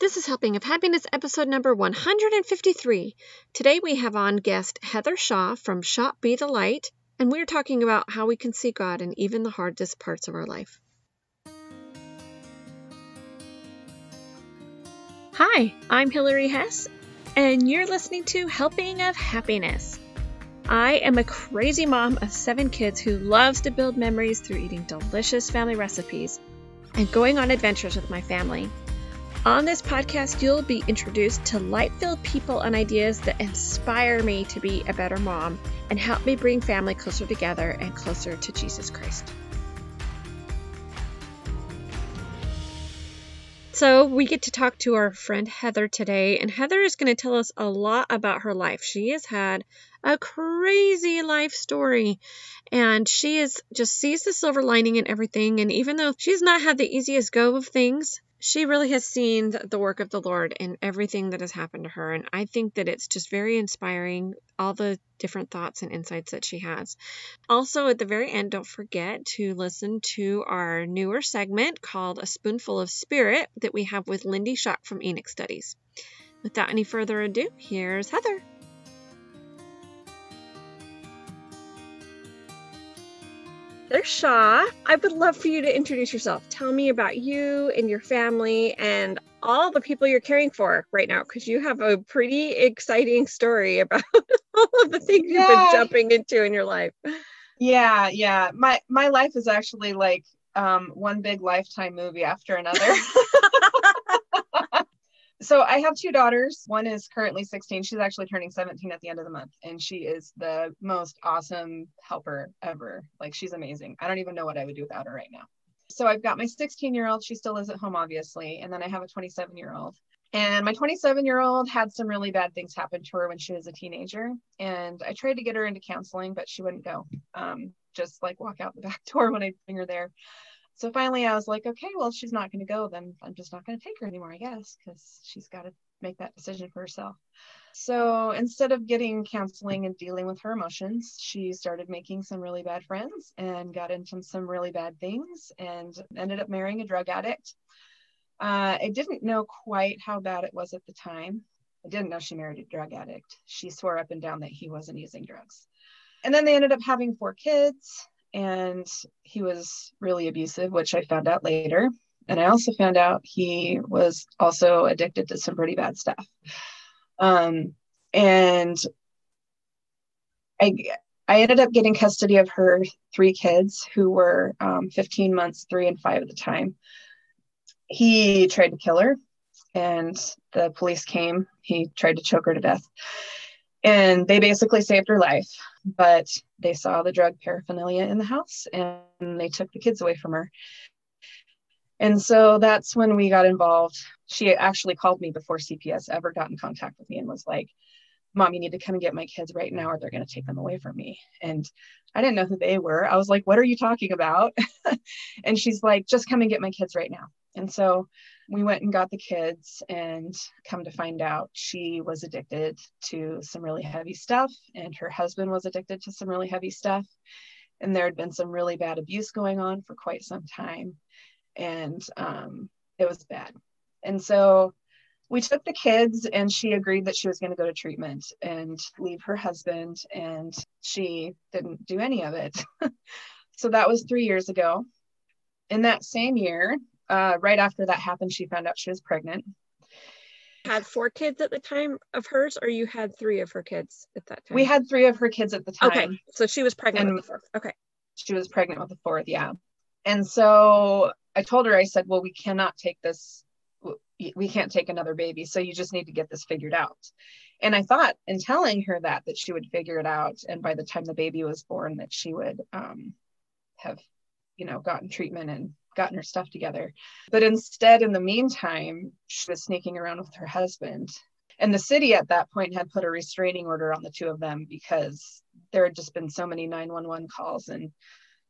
This is Helping of Happiness, episode number 153. Today we have on guest Heather Shaw from Shop Be the Light, and we're talking about how we can see God in even the hardest parts of our life. Hi, I'm Hilary Hess, and you're listening to Helping of Happiness. I am a crazy mom of seven kids who loves to build memories through eating delicious family recipes and going on adventures with my family. On this podcast, you'll be introduced to light filled people and ideas that inspire me to be a better mom and help me bring family closer together and closer to Jesus Christ. So, we get to talk to our friend Heather today, and Heather is going to tell us a lot about her life. She has had a crazy life story, and she is just sees the silver lining in everything. And even though she's not had the easiest go of things, she really has seen the work of the Lord in everything that has happened to her. And I think that it's just very inspiring, all the different thoughts and insights that she has. Also, at the very end, don't forget to listen to our newer segment called A Spoonful of Spirit that we have with Lindy Shock from Enoch Studies. Without any further ado, here's Heather. Heather Shaw. I would love for you to introduce yourself. Tell me about you and your family and all the people you're caring for right now, because you have a pretty exciting story about all of the things yeah. you've been jumping into in your life. Yeah, yeah. My my life is actually like um, one big lifetime movie after another. so I have two daughters. One is currently 16. She's actually turning 17 at the end of the month. And she is the most awesome helper ever. Like she's amazing. I don't even know what I would do without her right now. So I've got my 16 year old. She still lives at home, obviously. And then I have a 27 year old. And my 27 year old had some really bad things happen to her when she was a teenager. And I tried to get her into counseling, but she wouldn't go. Um, just like walk out the back door when I bring her there so finally I was like, okay, well, she's not going to go, then I'm just not going to take her anymore, I guess, because she's got to make that decision for herself. So instead of getting counseling and dealing with her emotions, she started making some really bad friends and got into some really bad things and ended up marrying a drug addict. Uh, I didn't know quite how bad it was at the time. I didn't know she married a drug addict. She swore up and down that he wasn't using drugs. And then they ended up having four kids and he was really abusive, which I found out later. And I also found out he was also addicted to some pretty bad stuff. Um, and I, I ended up getting custody of her three kids who were um, 15 months, three and five at the time. He tried to kill her, and the police came. He tried to choke her to death. And they basically saved her life but they saw the drug paraphernalia in the house and they took the kids away from her. And so that's when we got involved. She actually called me before CPS ever got in contact with me and was like, Mom, you need to come and get my kids right now, or they're going to take them away from me. And I didn't know who they were. I was like, What are you talking about? and she's like, Just come and get my kids right now. And so we went and got the kids and come to find out she was addicted to some really heavy stuff and her husband was addicted to some really heavy stuff. And there had been some really bad abuse going on for quite some time and um, it was bad. And so we took the kids and she agreed that she was going to go to treatment and leave her husband and she didn't do any of it. So that was three years ago. In that same year uh, right after that happened, she found out she was pregnant. Had four kids at the time of hers, or you had three of her kids at that time? We had three of her kids at the time. Okay, so she was pregnant and with the fourth. Okay, she was pregnant with the fourth, yeah. And so I told her, I said, well, we cannot take this, we can't take another baby, so you just need to get this figured out. And I thought, in telling her that, that she would figure it out, and by the time the baby was born, that she would um, have, you know, gotten treatment and gotten her stuff together. But instead, in the meantime, she was sneaking around with her husband. And the city at that point had put a restraining order on the two of them because there had just been so many 911 calls and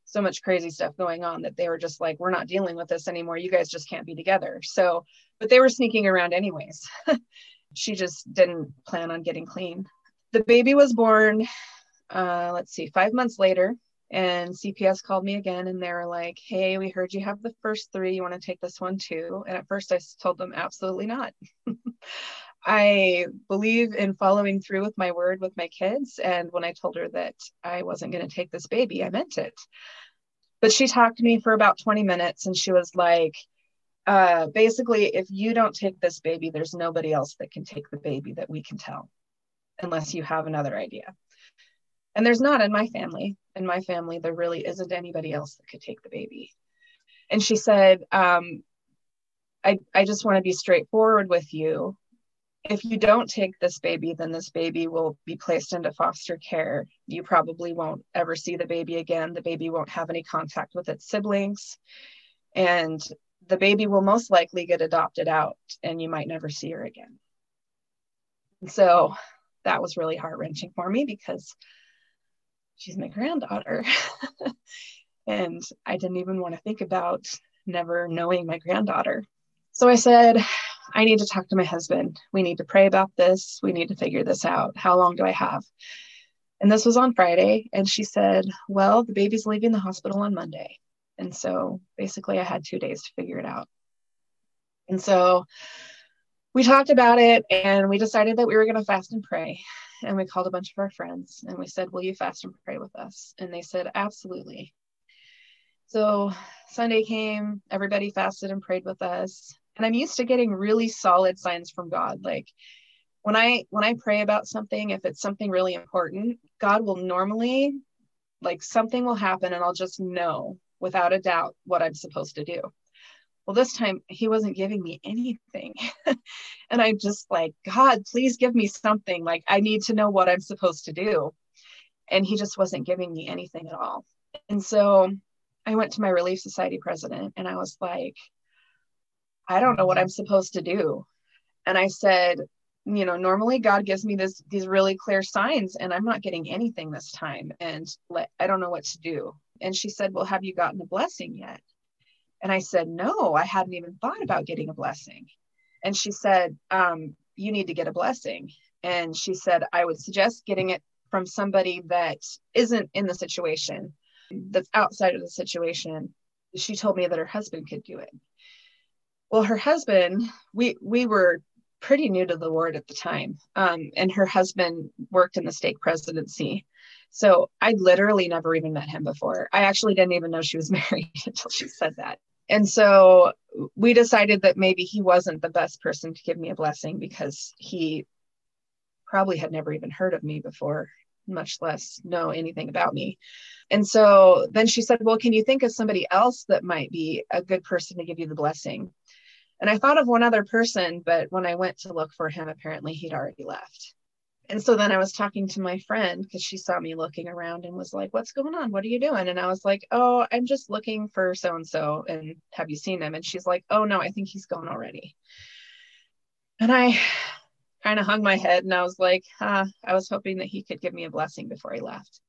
so much crazy stuff going on that they were just like, we're not dealing with this anymore. You guys just can't be together. So, but they were sneaking around anyways. she just didn't plan on getting clean. The baby was born, uh, let's see, five months later And CPS called me again and they were like, Hey, we heard you have the first three. You want to take this one too? And at first I told them, Absolutely not. I believe in following through with my word with my kids. And when I told her that I wasn't going to take this baby, I meant it. But she talked to me for about 20 minutes and she was like, uh, basically, if you don't take this baby, there's nobody else that can take the baby that we can tell, unless you have another idea. And there's not in my family. In my family, there really isn't anybody else that could take the baby. And she said, um, I, I just want to be straightforward with you if you don't take this baby, then this baby will be placed into foster care. You probably won't ever see the baby again. The baby won't have any contact with its siblings. And the baby will most likely get adopted out and you might never see her again. So that was really heart wrenching for me because she's my granddaughter. and I didn't even want to think about never knowing my granddaughter. So I said, I need to talk to my husband. We need to pray about this. We need to figure this out. How long do I have? And this was on Friday. And she said, Well, the baby's leaving the hospital on Monday. And so basically, I had two days to figure it out. And so we talked about it and we decided that we were going to fast and pray. And we called a bunch of our friends and we said, Will you fast and pray with us? And they said, Absolutely. So Sunday came, everybody fasted and prayed with us and i'm used to getting really solid signs from god like when i when i pray about something if it's something really important god will normally like something will happen and i'll just know without a doubt what i'm supposed to do well this time he wasn't giving me anything and i just like god please give me something like i need to know what i'm supposed to do and he just wasn't giving me anything at all and so i went to my relief society president and i was like I don't know what I'm supposed to do. And I said, you know, normally God gives me this these really clear signs and I'm not getting anything this time and let, I don't know what to do. And she said, "Well, have you gotten a blessing yet?" And I said, "No, I hadn't even thought about getting a blessing." And she said, um, "You need to get a blessing." And she said, "I would suggest getting it from somebody that isn't in the situation, that's outside of the situation." She told me that her husband could do it well her husband we we were pretty new to the ward at the time um, and her husband worked in the stake presidency so i literally never even met him before i actually didn't even know she was married until she said that and so we decided that maybe he wasn't the best person to give me a blessing because he probably had never even heard of me before much less know anything about me and so then she said well can you think of somebody else that might be a good person to give you the blessing and I thought of one other person, but when I went to look for him, apparently he'd already left. And so then I was talking to my friend because she saw me looking around and was like, What's going on? What are you doing? And I was like, Oh, I'm just looking for so and so. And have you seen him? And she's like, Oh, no, I think he's gone already. And I kind of hung my head and I was like, huh, I was hoping that he could give me a blessing before he left.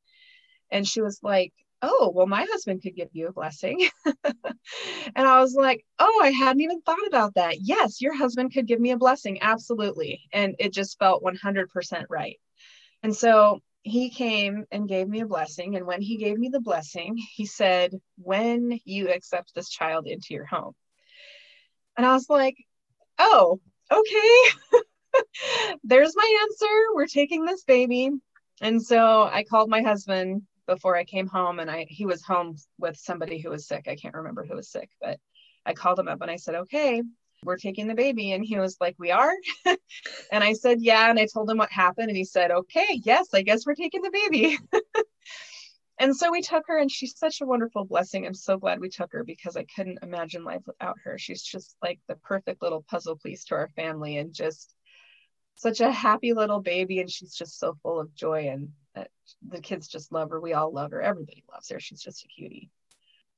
And she was like, oh, well, my husband could give you a blessing. and I was like, oh, I hadn't even thought about that. Yes, your husband could give me a blessing. Absolutely. And it just felt 100% right. And so he came and gave me a blessing. And when he gave me the blessing, he said, when you accept this child into your home. And I was like, oh, okay. There's my answer. We're taking this baby. And so I called my husband before I came home and I he was home with somebody who was sick. I can't remember who was sick, but I called him up and I said, "Okay, we're taking the baby." And he was like, "We are?" and I said, "Yeah." And I told him what happened and he said, "Okay, yes, I guess we're taking the baby." and so we took her and she's such a wonderful blessing. I'm so glad we took her because I couldn't imagine life without her. She's just like the perfect little puzzle piece to our family and just such a happy little baby and she's just so full of joy and the kids just love her. We all love her. Everybody loves her. She's just a cutie.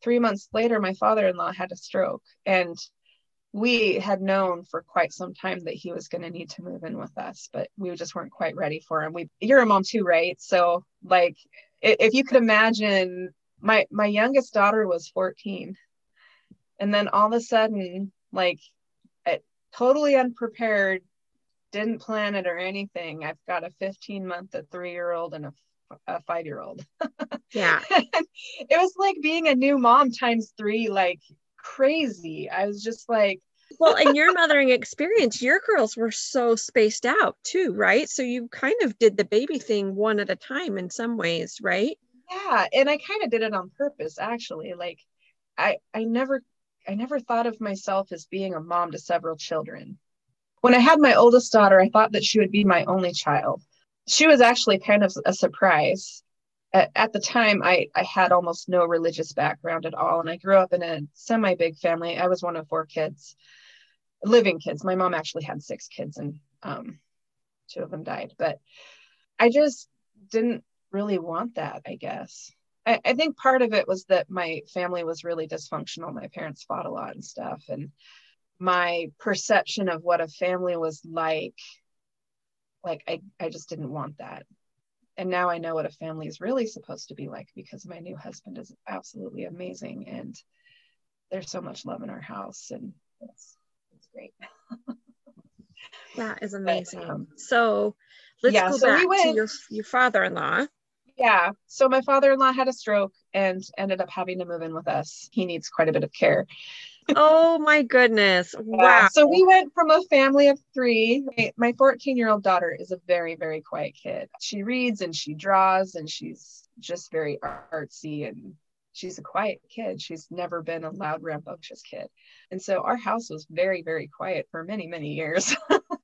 Three months later, my father in law had a stroke, and we had known for quite some time that he was going to need to move in with us, but we just weren't quite ready for him. We, you're a mom too, right? So, like, if you could imagine, my my youngest daughter was 14, and then all of a sudden, like, totally unprepared, didn't plan it or anything. I've got a 15 month, a three year old, and a a five year old. Yeah. it was like being a new mom times three, like crazy. I was just like, well, in your mothering experience, your girls were so spaced out too, right? So you kind of did the baby thing one at a time in some ways, right? Yeah, and I kind of did it on purpose actually. Like I I never I never thought of myself as being a mom to several children. When I had my oldest daughter, I thought that she would be my only child. She was actually kind of a surprise. At, at the time, I, I had almost no religious background at all, and I grew up in a semi big family. I was one of four kids, living kids. My mom actually had six kids, and um, two of them died. But I just didn't really want that, I guess. I, I think part of it was that my family was really dysfunctional. My parents fought a lot and stuff. And my perception of what a family was like, like I, I just didn't want that. And now I know what a family is really supposed to be like because my new husband is absolutely amazing and there's so much love in our house and it's it's great. that is amazing. But, um, so let's yeah, go so back we went, to your your father-in-law. Yeah. So my father-in-law had a stroke and ended up having to move in with us. He needs quite a bit of care. Oh my goodness. Wow. Yeah. So we went from a family of three. My 14 year old daughter is a very, very quiet kid. She reads and she draws and she's just very artsy and she's a quiet kid. She's never been a loud, rambunctious kid. And so our house was very, very quiet for many, many years.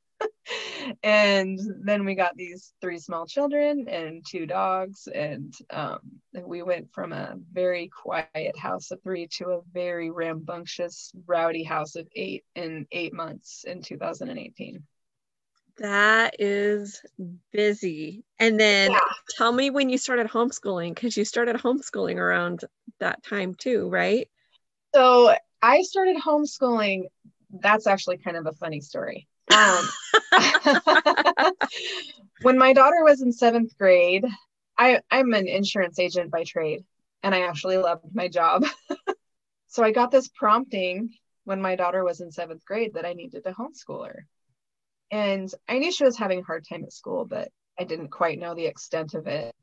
and then we got these three small children and two dogs. And um, we went from a very quiet house of three to a very rambunctious rowdy house of eight in eight months in 2018 that is busy. And then yeah. tell me when you started homeschooling because you started homeschooling around that time too right? So i started homeschooling that's actually kind of a funny story um, when my daughter was in seventh grade, I, I'm an insurance agent by trade, and I actually loved my job. so I got this prompting when my daughter was in seventh grade that I needed to homeschool her. And I knew she was having a hard time at school, but I didn't quite know the extent of it.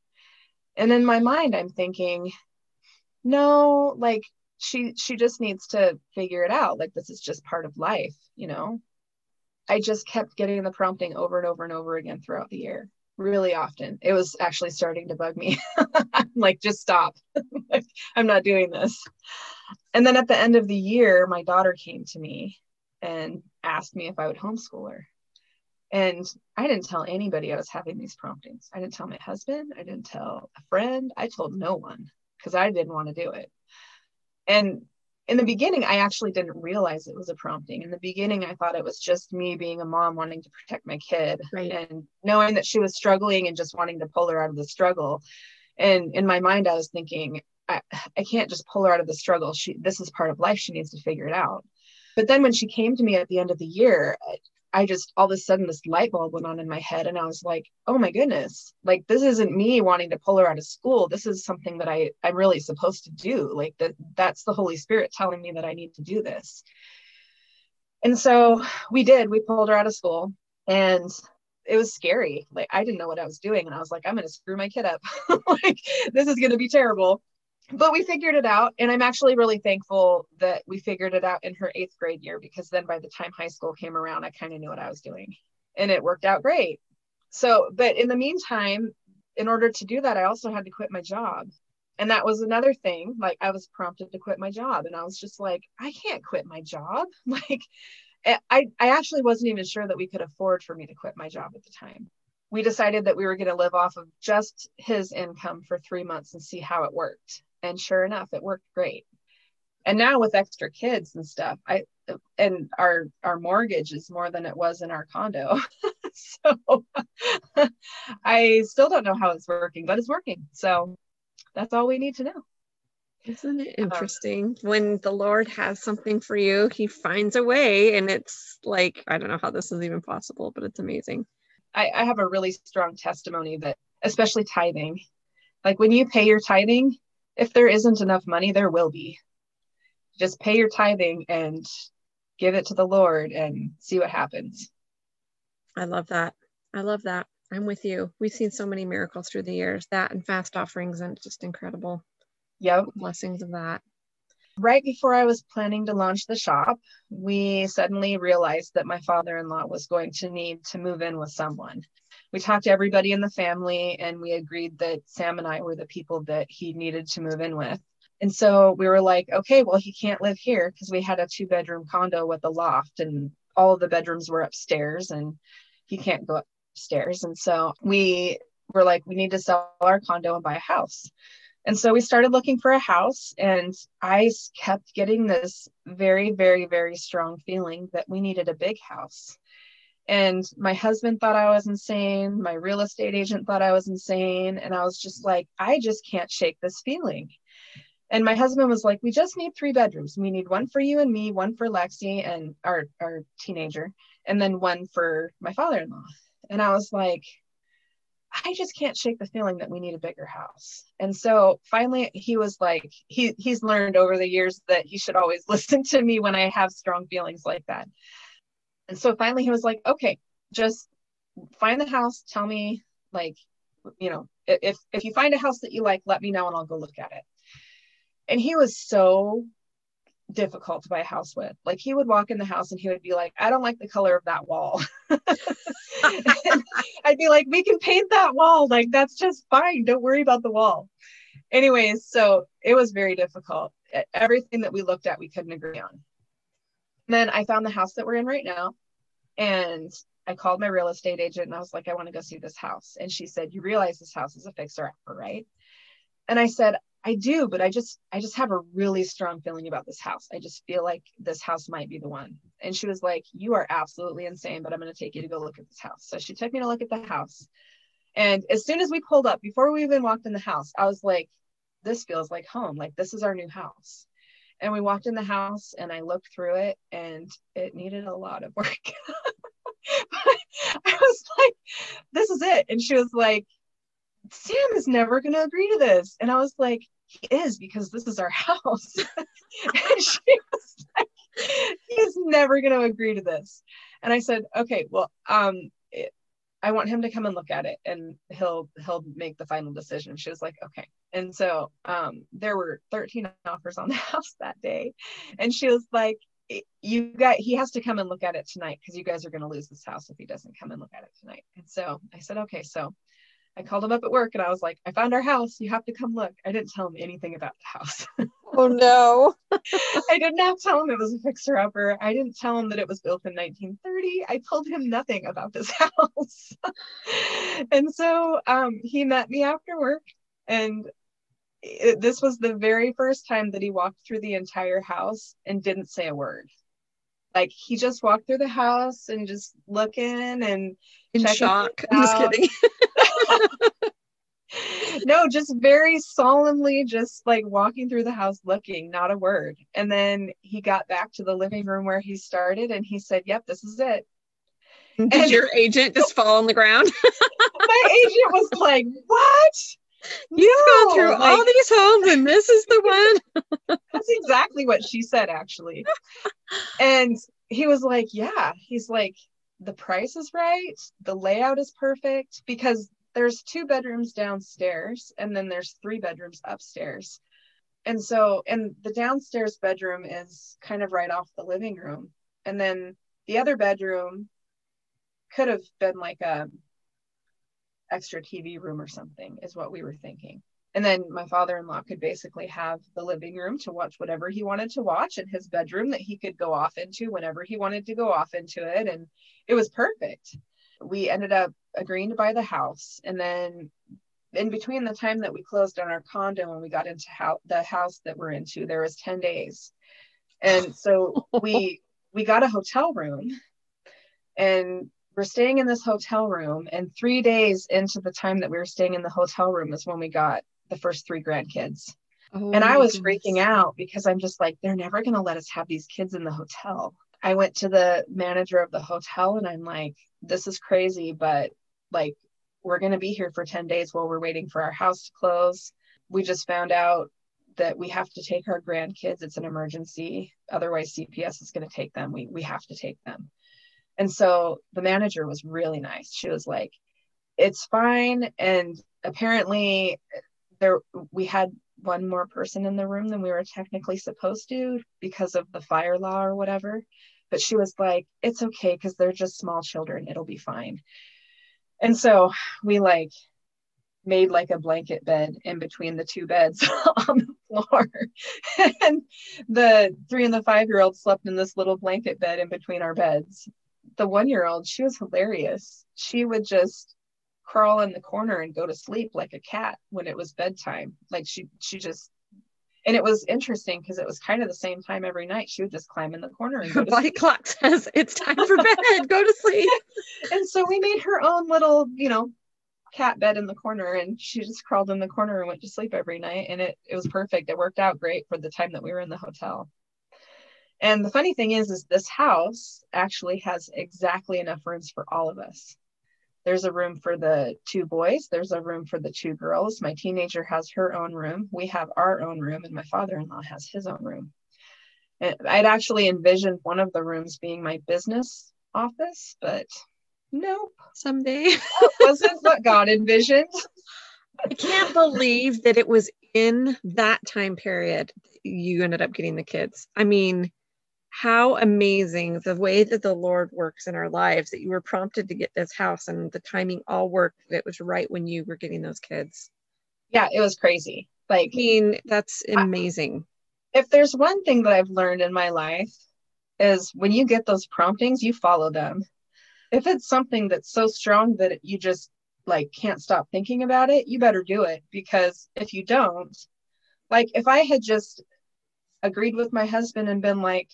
And in my mind, I'm thinking, no, like she she just needs to figure it out. Like this is just part of life, you know. I just kept getting the prompting over and over and over again throughout the year, really often. It was actually starting to bug me. Like, just stop. I'm not doing this. And then at the end of the year, my daughter came to me and asked me if I would homeschool her. And I didn't tell anybody I was having these promptings. I didn't tell my husband. I didn't tell a friend. I told no one because I didn't want to do it. And in the beginning, I actually didn't realize it was a prompting. In the beginning, I thought it was just me being a mom wanting to protect my kid right. and knowing that she was struggling and just wanting to pull her out of the struggle. And in my mind, I was thinking, I, I can't just pull her out of the struggle. She, this is part of life. She needs to figure it out. But then when she came to me at the end of the year, I just all of a sudden this light bulb went on in my head and I was like, oh my goodness, like this isn't me wanting to pull her out of school. This is something that I I'm really supposed to do. Like that that's the Holy Spirit telling me that I need to do this. And so we did. We pulled her out of school and it was scary. Like I didn't know what I was doing and I was like, I'm to screw my kid up. like this is to be terrible but we figured it out and i'm actually really thankful that we figured it out in her eighth grade year because then by the time high school came around i kind of knew what i was doing and it worked out great. So but in the meantime in order to do that i also had to quit my job. And that was another thing like i was prompted to quit my job and i was just like i can't quit my job. Like eh, i i actually wasn't even sure that we could afford for me to quit my job at the time. We decided that we were going to live off of just his income for three months and see how it worked and sure enough it worked great. And now with extra kids and stuff i and our our mortgage is more than it was in our condo. So i still don't know how it's working but it's working. So that's all we need to know. Isn't it interesting? Um, when the lord has something for you he finds a way and it's like i don't know how this is even possible but it's amazing. I, I have a really strong testimony that especially tithing. Like when you pay your tithing if there isn't enough money, there will be. Just pay your tithing and give it to the Lord and see what happens. I love that. I love that. I'm with you. We've seen so many miracles through the years, that and fast offerings, and it's just incredible. Yep. Blessings of that. Right before I was planning to launch the shop, we suddenly realized that my father in law was going to need to move in with someone. We talked to everybody in the family and we agreed that Sam and I were the people that he needed to move in with. And so we were like, okay, well, he can't live here because we had a two bedroom condo with a loft and all the bedrooms were upstairs and he can't go upstairs. And so we were like, we need to sell our condo and buy a house. And so we started looking for a house, and I kept getting this very, very, very strong feeling that we needed a big house. And my husband thought I was insane. My real estate agent thought I was insane. And I was just like, I just can't shake this feeling. And my husband was like, We just need three bedrooms. We need one for you and me, one for Lexi and our, our teenager, and then one for my father in law. And I was like, I just can't shake the feeling that we need a bigger house. And so finally he was like, he he's learned over the years that he should always listen to me when I have strong feelings like that. And so finally he was like, okay, just find the house, tell me like, you know, if if you find a house that you like, let me know and I'll go look at it. And he was so difficult to buy a house with. Like he would walk in the house and he would be like, I don't like the color of that wall. I'd be like, we can paint that wall. Like that's just fine. Don't worry about the wall. Anyways, so it was very difficult. Everything that we looked at, we couldn't agree on. Then I found the house that we're in right now. And I called my real estate agent and I was like, I want to go see this house. And she said, You realize this house is a fixer upper, right? And I said, I do, but I just I just have a really strong feeling about this house. I just feel like this house might be the one. And she was like, "You are absolutely insane, but I'm going to take you to go look at this house." So she took me to look at the house. And as soon as we pulled up, before we even walked in the house, I was like, "This feels like home. Like this is our new house." And we walked in the house and I looked through it and it needed a lot of work. I was like, "This is it." And she was like, Sam is never going to agree to this. And I was like, he is because this is our house. and she was like, he's never going to agree to this. And I said, okay, well, um, it, I want him to come and look at it and he'll, he'll make the final decision. She was like, okay. And so, um, there were 13 offers on the house that day. And she was like, you got he has to come and look at it tonight because you guys are going to lose this house if he doesn't come and look at it tonight and so i said okay so I called him up at work and I was like, I found our house. You have to come look. I didn't tell him anything about the house. oh no. I did not tell him it was a fixer upper. I didn't tell him that it was built in 1930. I told him nothing about this house. and so um, he met me after work and it, this was the very first time that he walked through the entire house and didn't say a word like he just walked through the house and just looking and in shock. I'm just kidding. no, just very solemnly, just like walking through the house looking, not a word. And then he got back to the living room where he started and he said, Yep, this is it. Did and your agent just fall on the ground? my agent was like, What? You've no, gone through like, all these homes and this is the one. that's exactly what she said, actually. And he was like, Yeah. He's like, the price is right, the layout is perfect because there's two bedrooms downstairs and then there's three bedrooms upstairs. And so, and the downstairs bedroom is kind of right off the living room. And then the other bedroom could have been like a extra TV room or something, is what we were thinking. And then my father in law could basically have the living room to watch whatever he wanted to watch and his bedroom that he could go off into whenever he wanted to go off into it. And it was perfect. We ended up agreeing to buy the house. And then in between the time that we closed on our condo and we got into how, the house that we're into, there was 10 days. And so we we got a hotel room and we're staying in this hotel room and three days into the time that we were staying in the hotel room is when we got the first three grandkids. Oh, and I was goodness. freaking out because I'm just like, they're never going to let us have these kids in the hotel. I went to the manager of the hotel and I'm like, this is crazy, but like, we're going to be here for 10 days while we're waiting for our house to close. We just found out that we have to take our grandkids. It's an emergency. Otherwise, CPS is going to take them. We, we have to take them. And so the manager was really nice. She was like, it's fine. And apparently, there we had one more person in the room than we were technically supposed to because of the fire law or whatever. But she was like, it's okay because they're just small children. It'll be fine. And so we like made like a blanket bed in between the two beds on the floor. and the three and the five year old slept in this little blanket bed in between our beds. The one year old, she was hilarious. She would just crawl in the corner and go to sleep like a cat when it was bedtime. Like she she just and it was interesting because it was kind of the same time every night. She would just climb in the corner and her body sleep. clock says it's time for bed. go to sleep. and so we made her own little, you know, cat bed in the corner and she just crawled in the corner and went to sleep every night and it, it was perfect it worked out great for the time that we were in the hotel and the funny thing is is this house actually has exactly enough rooms for all of us there's a room for the two boys there's a room for the two girls. My teenager has her own room. We have our own room and my father-in-law has his own room. And i'd actually envisioned one of the rooms being my business office but nope. Someday. That wasn't what god envisioned. I can't believe that it was in that time period you ended up getting the kids. I mean how amazing the way that the lord works in our lives that you were prompted to get this house and the timing all worked it was right when you were getting those kids. Yeah it was crazy. Like i mean that's amazing. I, if there's one thing that i've learned in my life is when you get those promptings you follow them. If it's something that's so strong that you just like can't stop thinking about it, you better do it. Because if you don't, like if I had just agreed with my husband and been like,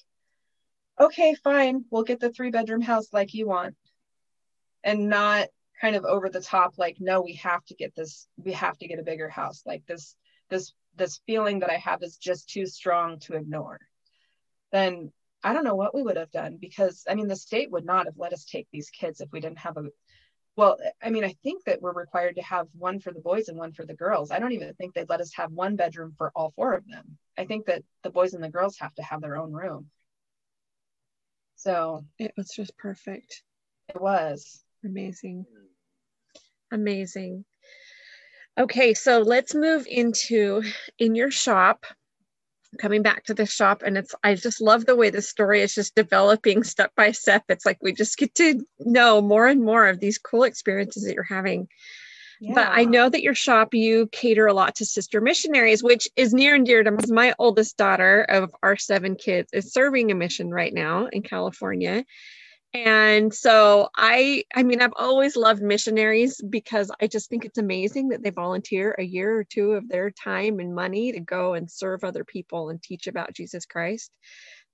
okay, fine, we'll get the three bedroom house like you want, and not kind of over the top, like, no, we have to get this, we have to get a bigger house. Like this, this, this feeling that I have is just too strong to ignore. Then I don't know what we would have done because I mean the state would not have let us take these kids if we didn't have a well, I mean, I think that we're required to have one for the boys and one for the girls. I don't even think they'd let us have one bedroom for all four of them. I think that the boys and the girls have to have their own room. So it was just perfect. It was amazing. Amazing. Okay, so let's move into in your shop coming back to the shop and it's i just love the way the story is just developing step by step it's like we just get to know more and more of these cool experiences that you're having yeah. but i know that your shop you cater a lot to sister missionaries which is near and dear to my oldest daughter of our seven kids is serving a mission right now in california and so i i mean i've always loved missionaries because i just think it's amazing that they volunteer a year or two of their time and money to go and serve other people and teach about jesus christ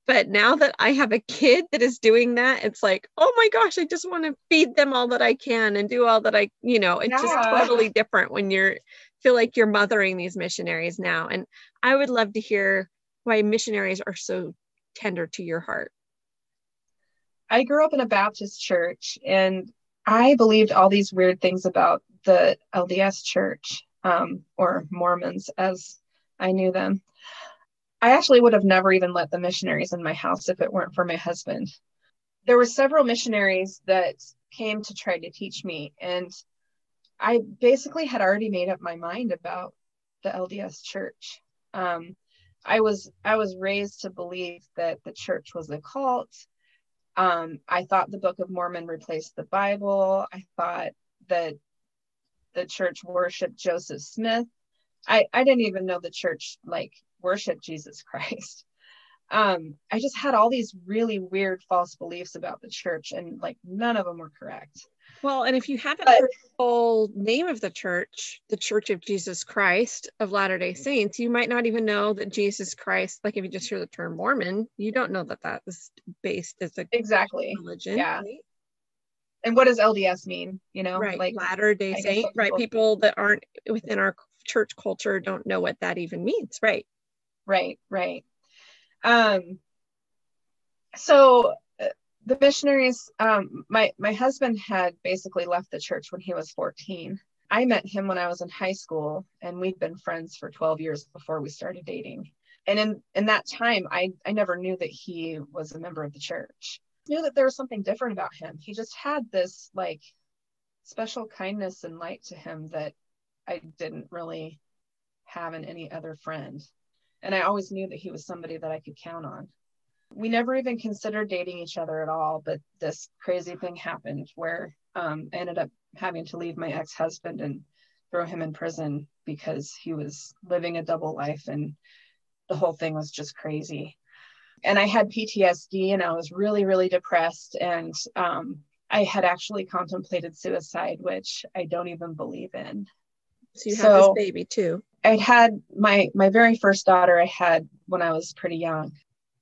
but now that i have a kid that is doing that it's like oh my gosh i just want to feed them all that i can and do all that i you know it's yeah. just totally different when you're feel like you're mothering these missionaries now and i would love to hear why missionaries are so tender to your heart I grew up in a Baptist church and I believed all these weird things about the LDS church um, or Mormons as I knew them. I actually would have never even let the missionaries in my house if it weren't for my husband. There were several missionaries that came to try to teach me, and I basically had already made up my mind about the LDS church. Um, I was I was raised to believe that the church was a cult um, I thought the Book of Mormon replaced the Bible. I thought that the church worshiped Joseph Smith. I, I didn't even know the church like worshiped Jesus Christ. Um, I just had all these really weird false beliefs about the church, and like none of them were correct. Well, and if you haven't but, heard the full name of the church, the Church of Jesus Christ of Latter day Saints, you might not even know that Jesus Christ, like if you just hear the term Mormon, you don't know that that is based as a exactly religion. Yeah. Right? And what does LDS mean? You know, right? Like Latter day Saint, right? People, people that aren't within our church culture don't know what that even means, right? Right, right. Um, so the missionaries um, my my husband had basically left the church when he was 14 i met him when i was in high school and we'd been friends for 12 years before we started dating and in in that time i i never knew that he was a member of the church knew that there was something different about him he just had this like special kindness and light to him that I didn't really have in any other friend. And I always knew that he was somebody that I could count on. We never even considered dating each other at all, but this crazy thing happened where um, I ended up having to leave my ex husband and throw him in prison because he was living a double life and the whole thing was just crazy. And I had PTSD and I was really, really depressed. And um, I had actually contemplated suicide, which I don't even believe in. So you have so this baby too. I'd had my my very first daughter I had when I was pretty young.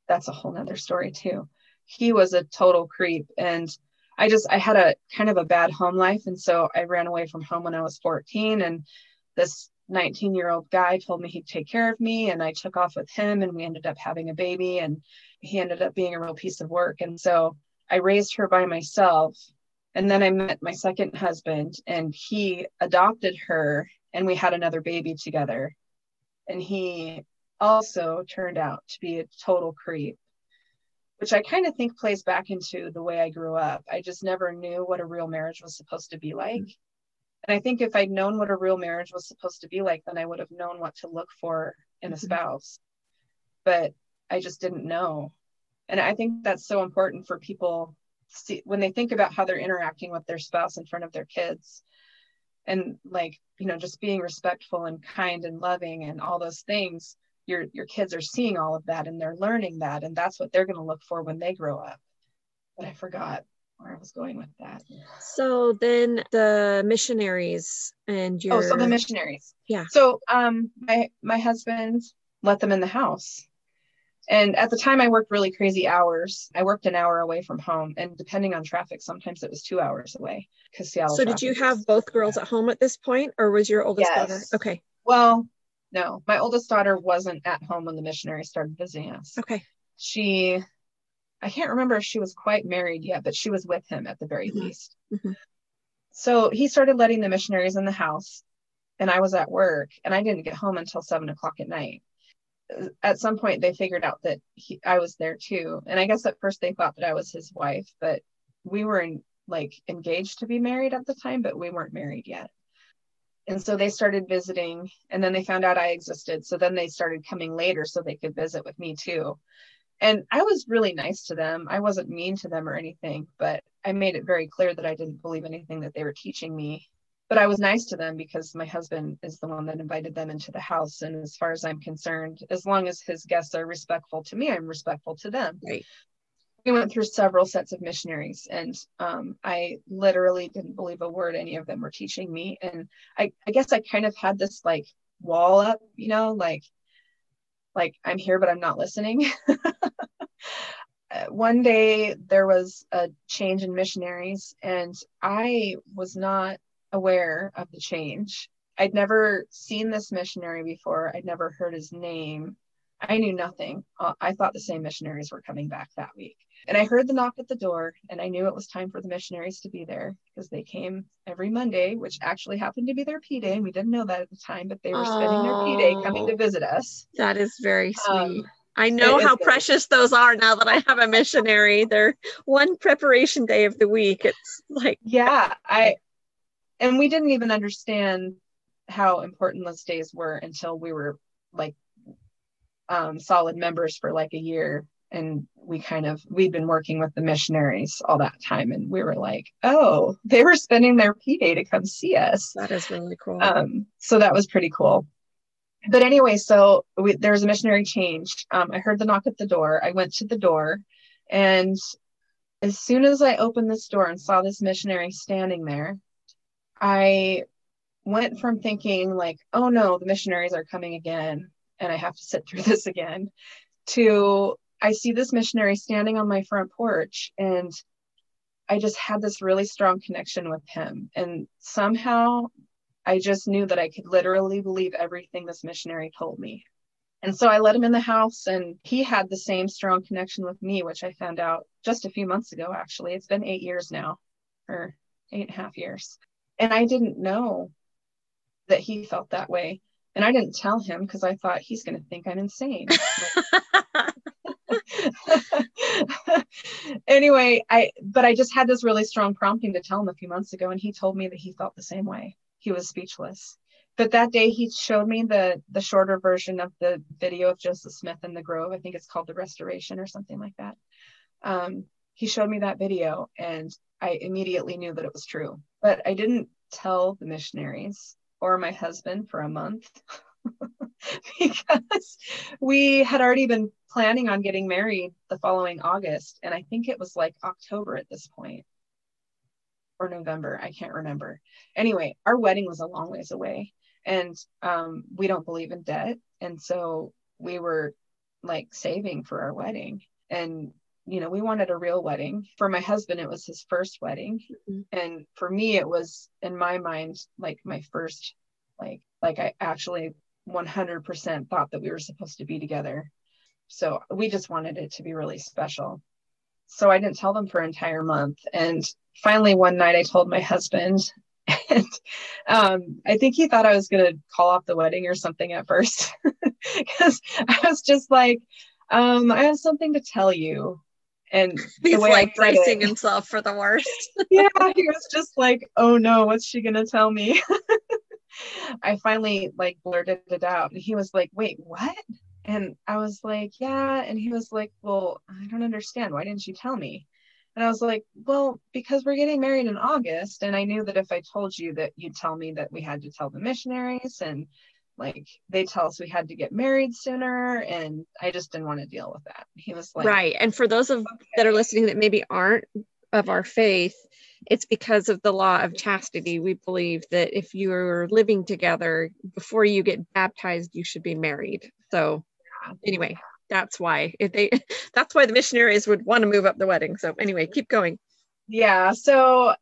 That's a whole nother story too. He was a total creep and I just I had a kind of a bad home life. And so I ran away from home when I was 14 and this 19 year old guy told me he'd take care of me and I took off with him and we ended up having a baby and he ended up being a real piece of work. And so I raised her by myself. And then I met my second husband and he adopted her and we had another baby together. And he also turned out to be a total creep, which I kind of think plays back into the way I grew up. I just never knew what a real marriage was supposed to be like. And I think if I'd known what a real marriage was supposed to be like, then I would have known what to look for in a mm-hmm. spouse. But I just didn't know. And I think that's so important for people see when they think about how they're interacting with their spouse in front of their kids and like you know just being respectful and kind and loving and all those things your your kids are seeing all of that and they're learning that and that's what they're going to look for when they grow up. But i forgot where i was going with that. So then the missionaries and your oh so the missionaries. Yeah. So um my my husband let them in the house and at the time, I worked really crazy hours. I worked an hour away from home, and depending on traffic, sometimes it was two hours away. Because Seattle. So, did you have both girls at home at this point, or was your oldest yes. daughter? Okay. Well, no, my oldest daughter wasn't at home when the missionary started visiting us. Okay. She, I can't remember if she was quite married yet, but she was with him at the very mm-hmm. least. Mm-hmm. So he started letting the missionaries in the house, and I was at work, and I didn't get home until seven o'clock at night at some point they figured out that he, I was there too. And I guess at first they thought that I was his wife, but we were in, like engaged to be married at the time, but we weren't married yet. And so they started visiting and then they found out I existed. So then they started coming later so they could visit with me too. And I was really nice to them. I wasn't mean to them or anything, but I made it very clear that I didn't believe anything that they were teaching me but I was nice to them because my husband is the one that invited them into the house. And as far as I'm concerned, as long as his guests are respectful to me, I'm respectful to them. Right. We went through several sets of missionaries, and um, I literally didn't believe a word any of them were teaching me. And I, I guess I kind of had this like wall up, you know, like, like I'm here, but I'm not listening. one day there was a change in missionaries, and I was not aware of the change. I'd never seen this missionary before. I'd never heard his name. I knew nothing. Uh, I thought the same missionaries were coming back that week. And I heard the knock at the door, and I knew it was time for the missionaries to be there because they came every Monday, which actually happened to be their P day. And we didn't know that at the time, but they were spending their P day coming to visit us. That is very um, sweet. Um, I know how precious those are now that I have a missionary. They're one preparation day of the week. It's like yeah, I and we didn't even understand how important those days were until we were like um, solid members for like a year. And we kind of we'd been working with the missionaries all that time. And we were like oh they were spending their p day to come see us. That is really cool. Um, so that was pretty cool. But anyway so we, there was a missionary change. Um, i heard the knock at the door. I went to the door. And as soon as i opened this door and saw this missionary standing there I went from thinking like, oh no, the missionaries are coming again and I have to sit through this again to I see this missionary standing on my front porch and I just had this really strong connection with him. And somehow I just knew that I could literally believe everything this missionary told me. And so I let him in the house, and he had the same strong connection with me, which I found out just a few months ago, actually. It's been eight years now, or eight and a half years. And I didn't know that he felt that way. And I didn't tell him because I thought he's going to think I'm insane. anyway, I but I just had this really strong prompting to tell him a few months ago, and he told me that he felt the same way. He was speechless. But that day he showed me the the shorter version of the video of Joseph Smith in the Grove. I think it's called The Restoration or something like that. Um, he showed me that video, and I immediately knew that it was true. But I didn't tell the missionaries or my husband for a month. because we had already been planning on getting married the following August. And I think it was like October at this point or November. I can't remember. Anyway, our wedding was a long ways away and um, we don't believe in debt. And so we were like saving for our wedding. And, you know, we wanted a real wedding. For my husband, it was his first wedding. Mm-hmm. And for me, it was in my mind, like my first, like, like I actually 100% thought that we were supposed to be together. So we just wanted it to be really special. So I didn't tell them for an entire month. And finally, one night I told my husband, and um, I think he thought I was going to call off the wedding or something at first because I was just like, um, I have something to tell you. And he's like bracing himself for the worst. yeah, he was just like, oh no, what's she to tell me? I finally like blurted it out and he was like, wait, what? And I was like, yeah. And he was like, well, I don't understand. Why didn't you tell me? And I was like, well, because we're getting married in August. And I knew that if I told you that you'd tell me that we had to tell the missionaries and like they tell us we had to get married sooner. And I just didn't want to deal with that. He was like, right. And for those of okay. that are listening that maybe aren't of our faith, it's because of the law of chastity. We believe that if you're living together before you get baptized, you should be married. So, anyway, that's why if they that's why the missionaries would want to move up the wedding. So, anyway, keep going. Yeah. So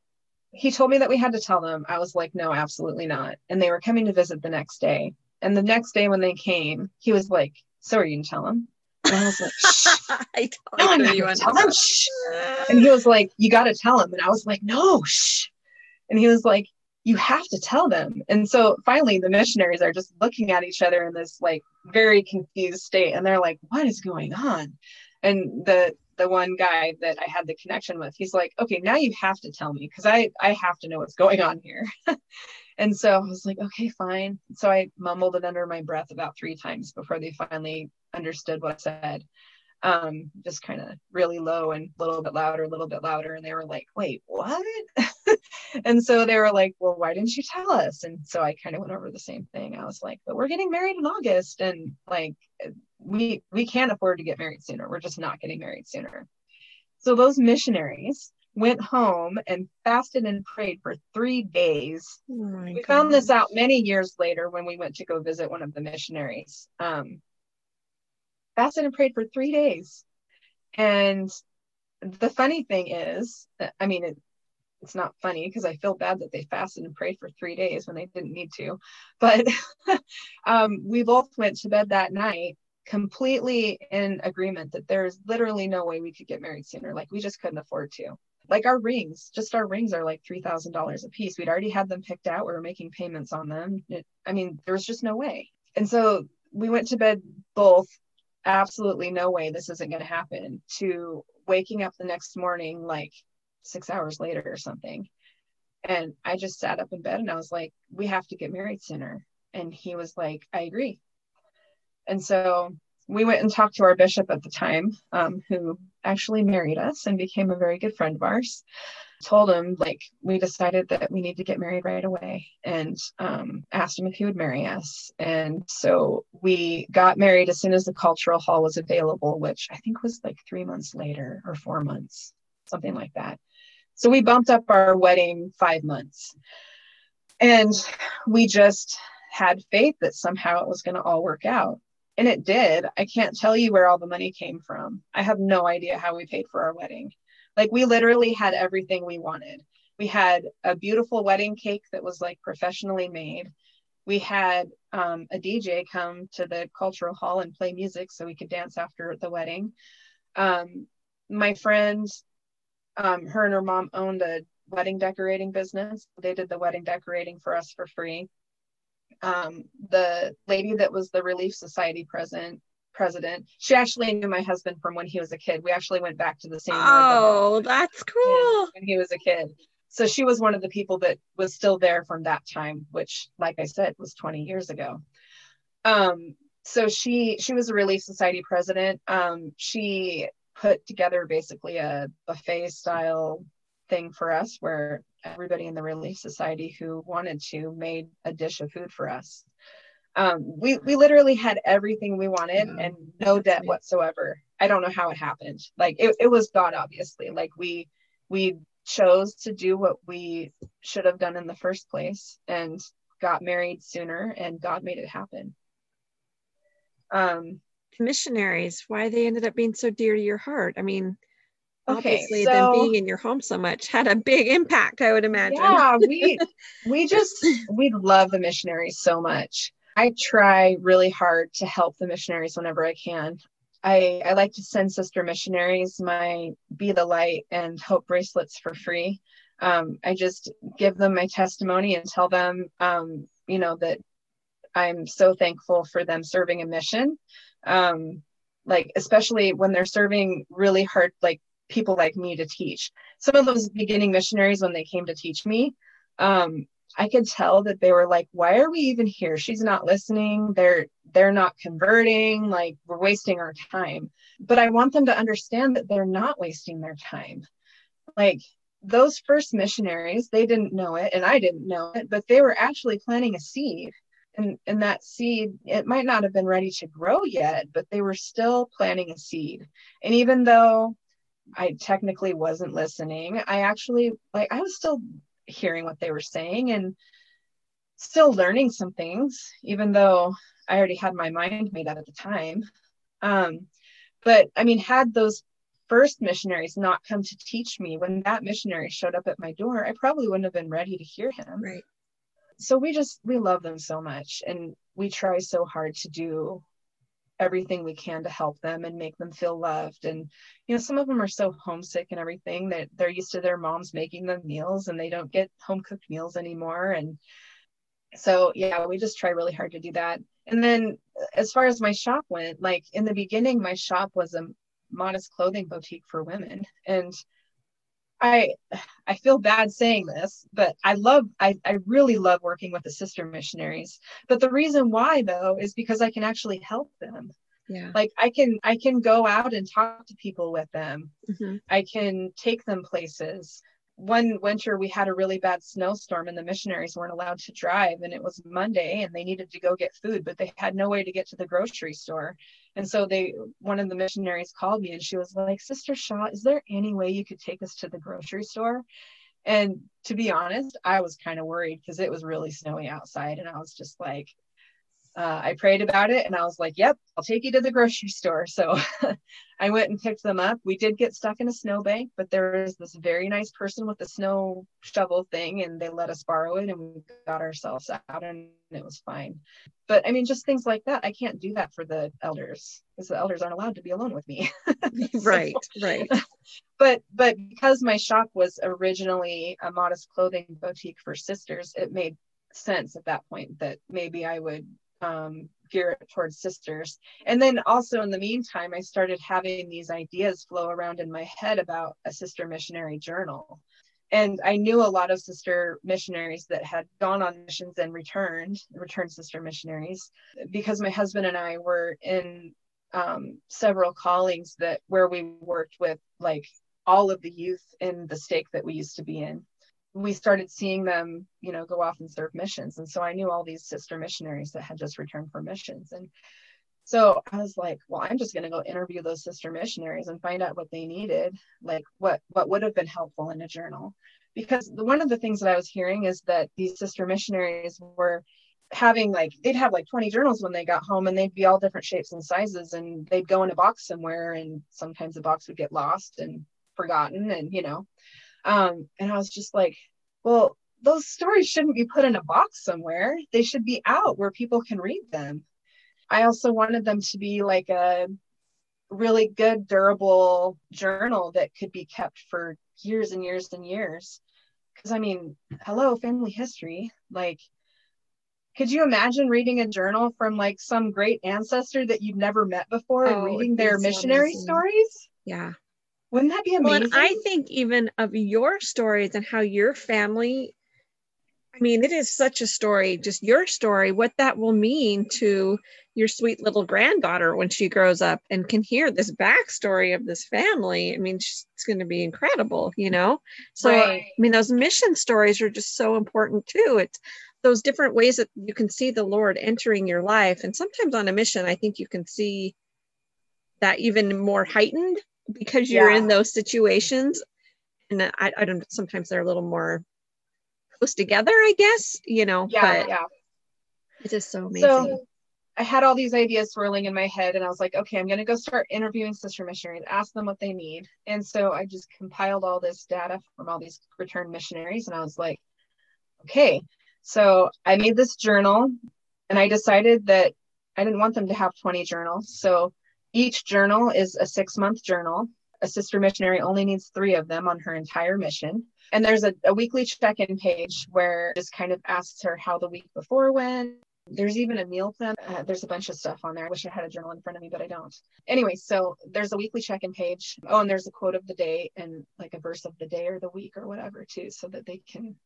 he told me that we had to tell them. I was like, no, absolutely not. And they were coming to visit the next day. And the next day when they came, he was like, so are you gonna tell them? And I was like, I totally no, tell him. Shh. And he was like, you got to tell him. And I was like, no, shh. And he was like, you have to tell them. And so finally, the missionaries are just looking at each other in this like very confused state, and they're like, what is going on? And the the one guy that I had the connection with, he's like, okay, now you have to tell me because I I have to know what's going on here. and so I was like, okay, fine. So I mumbled it under my breath about three times before they finally understood what I said. Um, just kind of really low and a little bit louder, a little bit louder. And they were like, wait, what? and so they were like, well, why didn't you tell us? And so I kind of went over the same thing. I was like, but we're getting married in August and like we we can't afford to get married sooner. We're just not getting married sooner. So those missionaries went home and fasted and prayed for three days. Oh we found this out many years later when we went to go visit one of the missionaries. Um, fasted and prayed for three days. And the funny thing is, I mean, it, it's not funny because I feel bad that they fasted and prayed for three days when they didn't need to. But um, we both went to bed that night completely in agreement that there's literally no way we could get married sooner. Like we just couldn't afford to. Like our rings, just our rings are like three thousand dollars a piece. We'd already had them picked out. We were making payments on them. It, I mean, there was just no way. And so we went to bed both absolutely no way this isn't going to happen to waking up the next morning like six hours later or something and i just sat up in bed and i was like we have to get married sooner and he was like i agree and so we went and talked to our bishop at the time um, who actually married us and became a very good friend of ours. Told him like we decided that we need to get married right away and um, asked him if he would marry us. And so we got married as soon as the cultural hall was available which i think was like three months later or four months something like that. So we bumped up our wedding five months. And we just had faith that somehow it was going to all work out and it did i can't tell you where all the money came from i have no idea how we paid for our wedding like we literally had everything we wanted. We had a beautiful wedding cake that was like professionally made. We had um, a DJ come to the cultural hall and play music so we could dance after the wedding. Um, my friend, um, her and her mom owned a wedding decorating business. They did the wedding decorating for us for free. Um, the lady that was the Relief Society president president. She actually knew my husband from when he was a kid. We actually went back to the same. Oh, that's cool. When he was a kid. So she was one of the people that was still there from that time, which, like I said, was 20 years ago. Um, so she she was a Relief Society president. Um, she put together basically a buffet style thing for us where everybody in the Relief Society who wanted to made a dish of food for us. Um, we we literally had everything we wanted yeah, and no debt whatsoever. I don't know how it happened. Like it, it was God, obviously. Like we we chose to do what we should have done in the first place and got married sooner and God made it happen. Um missionaries, why they ended up being so dear to your heart. I mean, obviously so, them being in your home so much had a big impact i would imagine. Yeah we we just we love the missionaries so much. I try really hard to help the missionaries whenever i can. I i like to send sister missionaries my be the light and hope bracelets for free. Um, i just give them my testimony and tell them um, you know that i'm so thankful for them serving a mission. Um, like especially when they're serving really hard like people like me to teach. Some of those beginning missionaries, when they came to teach me, um, I could tell that they were like, "Why are we even here? She's not listening. They're they're not converting. Like we're wasting our time." But I want them to understand that they're not wasting their time. Like those first missionaries, they didn't know it, and I didn't know it, but they were actually planting a seed. And, and that seed, it might not have been ready to grow yet, but they were still planting a seed. And even though I technically wasn't listening. I actually like I was still hearing what they were saying and still learning some things, even though I already had my mind made up at the time. Um, but I mean, had those first missionaries not come to teach me when that missionary showed up at my door, I probably wouldn't have been ready to hear him. Right. So we just we love them so much and we try so hard to do everything we can to help them and make them feel loved. And you know some of them are so homesick and everything that they're used to their moms making them meals and they don't get home cooked meals anymore. And so yeah we just try really hard to do that. And then uh, as far as my shop went like in the beginning my shop was a modest clothing boutique for women. And I I feel bad saying this, but I love I, I really love working with the sister missionaries. But the reason why though is because I can actually help them. Yeah. Like I can I can go out and talk to people with them. Mm-hmm. I can take them places one winter we had a really bad snowstorm and the missionaries weren't allowed to drive and it was monday and they needed to go get food but they had no way to get to the grocery store. And so they one of the missionaries called me and she was like sister shaw is there any way you could take us to the grocery store? And to be honest i was kind of worried because it was really snowy outside and i was just like uh, I prayed about it and I was like, yep, I'll take you to the grocery store. So I went and picked them up. We did get stuck in a snowbank, but there was this very nice person with a snow shovel thing and they let us borrow it and we got ourselves out and it was fine. But I mean, just things like that. I can't do that for the elders because the elders aren't allowed to be alone with me. so, right, right. But but because my shop was originally a modest clothing boutique for sisters, it made sense at that point that maybe I would um, gear it towards sisters. And then also in the meantime, I started having these ideas flow around in my head about a sister missionary journal. And I knew a lot of sister missionaries that had gone on missions and returned, returned sister missionaries, because my husband and I were in um, several callings that where we worked with like all of the youth in the stake that we used to be in we started seeing them, you know, go off and serve missions. And so I knew all these sister missionaries that had just returned from missions. And so I was like, well, I'm just going to go interview those sister missionaries and find out what they needed, like what what would have been helpful in a journal. Because the, one of the things that I was hearing is that these sister missionaries were having like they'd have like 20 journals when they got home and they'd be all different shapes and sizes and they'd go in a box somewhere and sometimes the box would get lost and forgotten and you know um, and I was just like, well, those stories shouldn't be put in a box somewhere. They should be out where people can read them. I also wanted them to be like a really good, durable journal that could be kept for years and years and years. Because I mean, hello, family history. Like, could you imagine reading a journal from like some great ancestor that you've never met before Oh, and reading their missionary amazing. stories? Yeah. Wouldn't that be Well, amazing? and I think even of your stories and how your family, I mean, it is such a story, just your story, what that will mean to your sweet little granddaughter when she grows up and can hear this backstory of this family. I mean, it's going to be incredible, you know? So, Right. I mean, those mission stories are just so important too. It's those different ways that you can see the Lord entering your life. And sometimes on a mission, I think you can see that even more heightened because you're in those situations. And I, I don't, sometimes they're a little more close together, I guess, you know, yeah, but yeah. it is so amazing. So I had all these ideas swirling in my head, and I was like, okay, I'm going to go start interviewing sister missionaries, ask them what they need. And so I just compiled all this data from all these returned missionaries, and I was like, okay. So I made this journal, and I decided that I didn't want them to have 20 journals. So each journal is a six month journal. A sister missionary only needs three of them on her entire mission. And there's a, a weekly check in page where just kind of asks her how the week before went. There's even a meal plan. Uh, there's a bunch of stuff on there. I wish I had a journal in front of me, but I don't. Anyway, so there's a weekly check in page. Oh, and there's a quote of the day and like a verse of the day or the week or whatever, too, so that they can,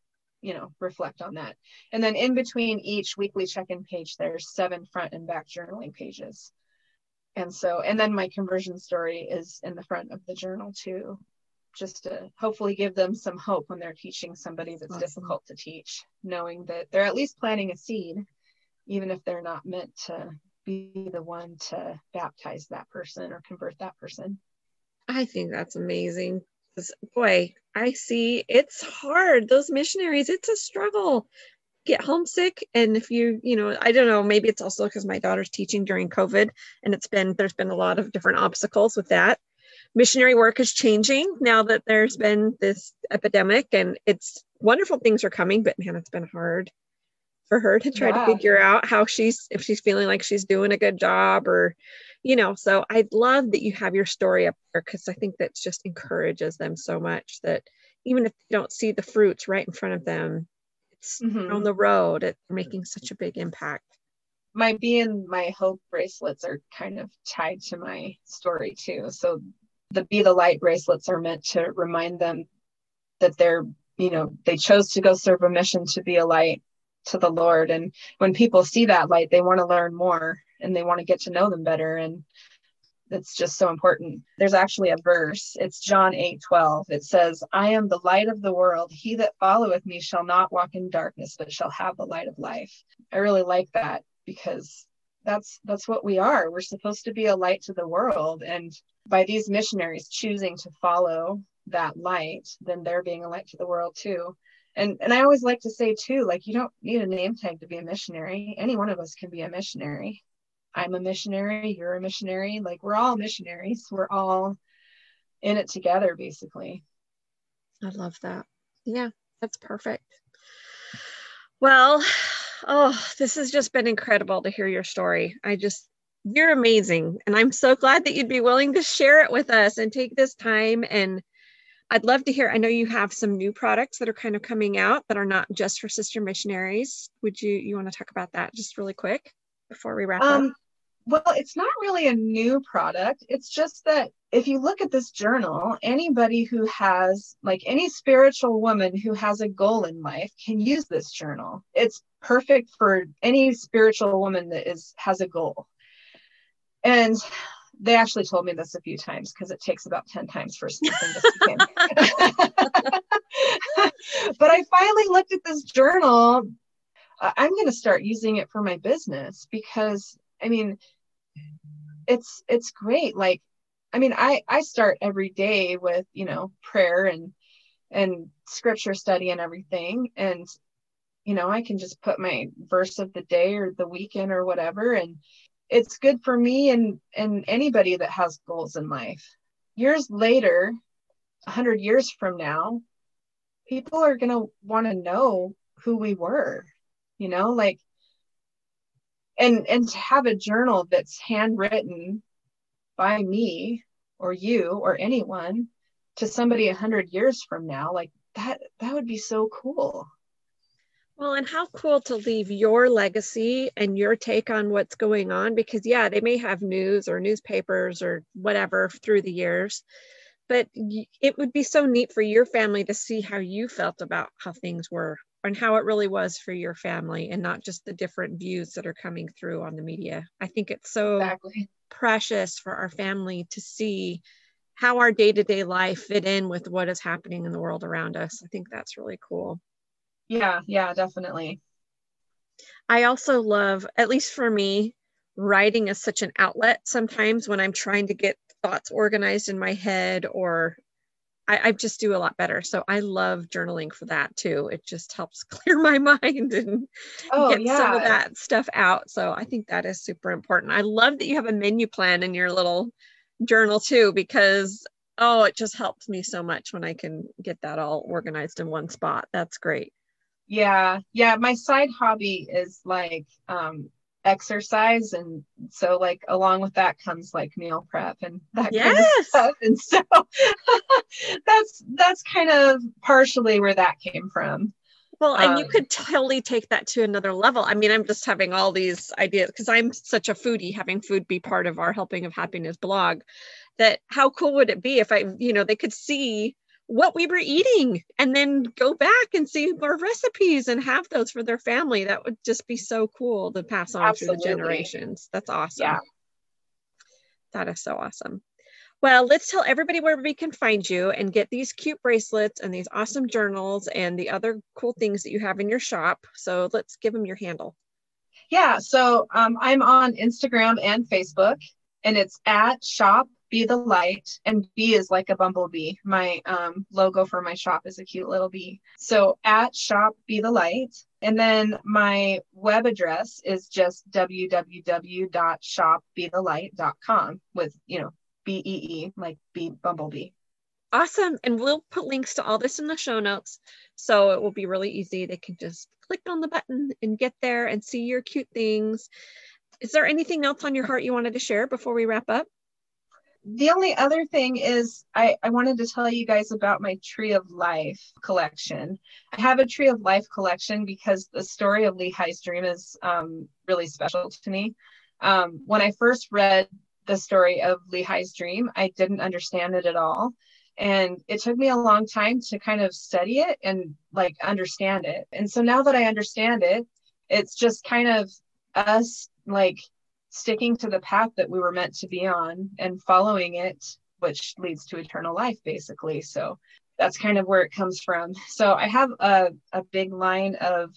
you know, reflect on that. And then in between each weekly check in page, there's seven front and back journaling pages. And so, and then my conversion story is in the front of the journal too, just to hopefully give them some hope when they're teaching somebody that's Awesome. difficult to teach, knowing that they're at least planting a seed, even if they're not meant to be the one to baptize that person or convert that person. I think that's amazing Boy, I see it's hard. Those missionaries, it's a struggle. Get homesick. And if you, you know, I don't know, maybe it's also because my daughter's teaching during COVID and it's been, there's been a lot of different obstacles with that. Missionary work is changing now that there's been this epidemic and it's wonderful things are coming, but man, it's been hard for her to try Yeah. to figure out how she's, if she's feeling like she's doing a good job or you know so i love that you have your story up there because i think that just encourages them so much that even if they don't see the fruits right in front of them Mhm. on the road it's making such a big impact My Be and my Hope bracelets are kind of tied to my story too. So the Be the Light bracelets are meant to remind them that they're, you know, they chose to go serve a mission to be a light to the Lord. And when people see that light, they want to learn more and they want to get to know them better. And it's just so important. There's actually a verse. It's John 8 12. It says, I am the light of the world. He that followeth me shall not walk in darkness, but shall have the light of life. I really like that because that's that's what we are. We're supposed to be a light to the world. And by these missionaries choosing to follow that light, then they're being a light to the world too. And and I always like to say too, like you don't need a name tag to be a missionary. Any one of us can be a missionary. I'm a missionary, you're a missionary, like we're all missionaries. We're all in it together basically. i love that yeah that's perfect well oh this has just been incredible to hear your story i just you're amazing and i'm so glad that you'd be willing to share it with us and take this time and I'd love to hear. I know you have some new products that are kind of coming out that are not just for sister missionaries. Would you you want to talk about that just really quick before we wrap up? Um, Well, it's not really a new product. It's just that if you look at this journal, anybody who has, like any spiritual woman who has a goal in life can use this journal. It's perfect for any spiritual woman that is has a goal. And they actually told me this a few times because it takes about 10 times for something to but I finally looked at this journal. I'm going to start using it for my business because I mean, it's it's great. Like, I mean, I I start every day with you know prayer and and scripture study and everything, and you know I can just put my verse of the day or the weekend or whatever, and it's good for me and and anybody that has goals in life. Years later, hundred years from now, people are gonna want to know who we were, you know, like and and to have a journal that's handwritten by me or you or anyone to somebody a hundred years from now, like that that would be so cool. Well, and how cool to leave your legacy and your take on what's going on because, yeah, they may have news or newspapers or whatever through the years, but it would be so neat for your family to see how you felt about how things were and how it really was for your family and not just the different views that are coming through on the media. I think it's so exactly. precious for our family to see how our day-to-day life fit in with what is happening in the world around us. I think that's really cool. Yeah, yeah, definitely. I also love, at least for me, writing is such an outlet sometimes when I'm trying to get thoughts organized in my head or I, I, just do a lot better. So I love journaling for that too. It just helps clear my mind and oh, get yeah. some of that stuff out. So I think that is super important. I love that you have a menu plan in your little journal too, because oh, it just helps me so much when I can get that all organized in one spot. That's great. Yeah. Yeah. My side hobby is like um exercise and so like along with that comes like meal prep and that yes. kind of stuff. And so that's that's kind of partially where that came from. Well and um, you could totally take that to another level. I mean i'm just having all these ideas because i'm such a foodie having food be part of our helping of happiness blog that how cool would it be if i you know they could see what we were eating and then go back and see more recipes and have those for their family. That would just be so cool to pass on Absolutely. through the generations. That's awesome. Yeah. That is so awesome. Well, let's tell everybody where we can find you and get these cute bracelets and these awesome journals and the other cool things that you have in your shop. So let's give them your handle. Yeah. So um, I'm on Instagram and Facebook, and it's at shop be the light and b is like a bumblebee. My um, logo for my shop is a cute little bee. So at shop be the light and then my web address is just www.shopbethelight.com with you know b-e-e like bee bumblebee. Awesome and we'll put links to all this in the show notes so it will be really easy. They can just click on the button and get there and see your cute things. Is there anything else on your heart you wanted to share before we wrap up the only other thing is I, I wanted to tell you guys about my Tree of Life collection. I have a Tree of Life collection because the story of Lehi's dream is um, really special to me. Um, when I first read the story of Lehi's dream, I didn't understand it at all. And it took me a long time to kind of study it and like understand it. And so now that I understand it, it's just kind of us like sticking to the path that we were meant to be on and following it, which leads to eternal life, basically. So that's kind of where it comes from. So I have a, a big line of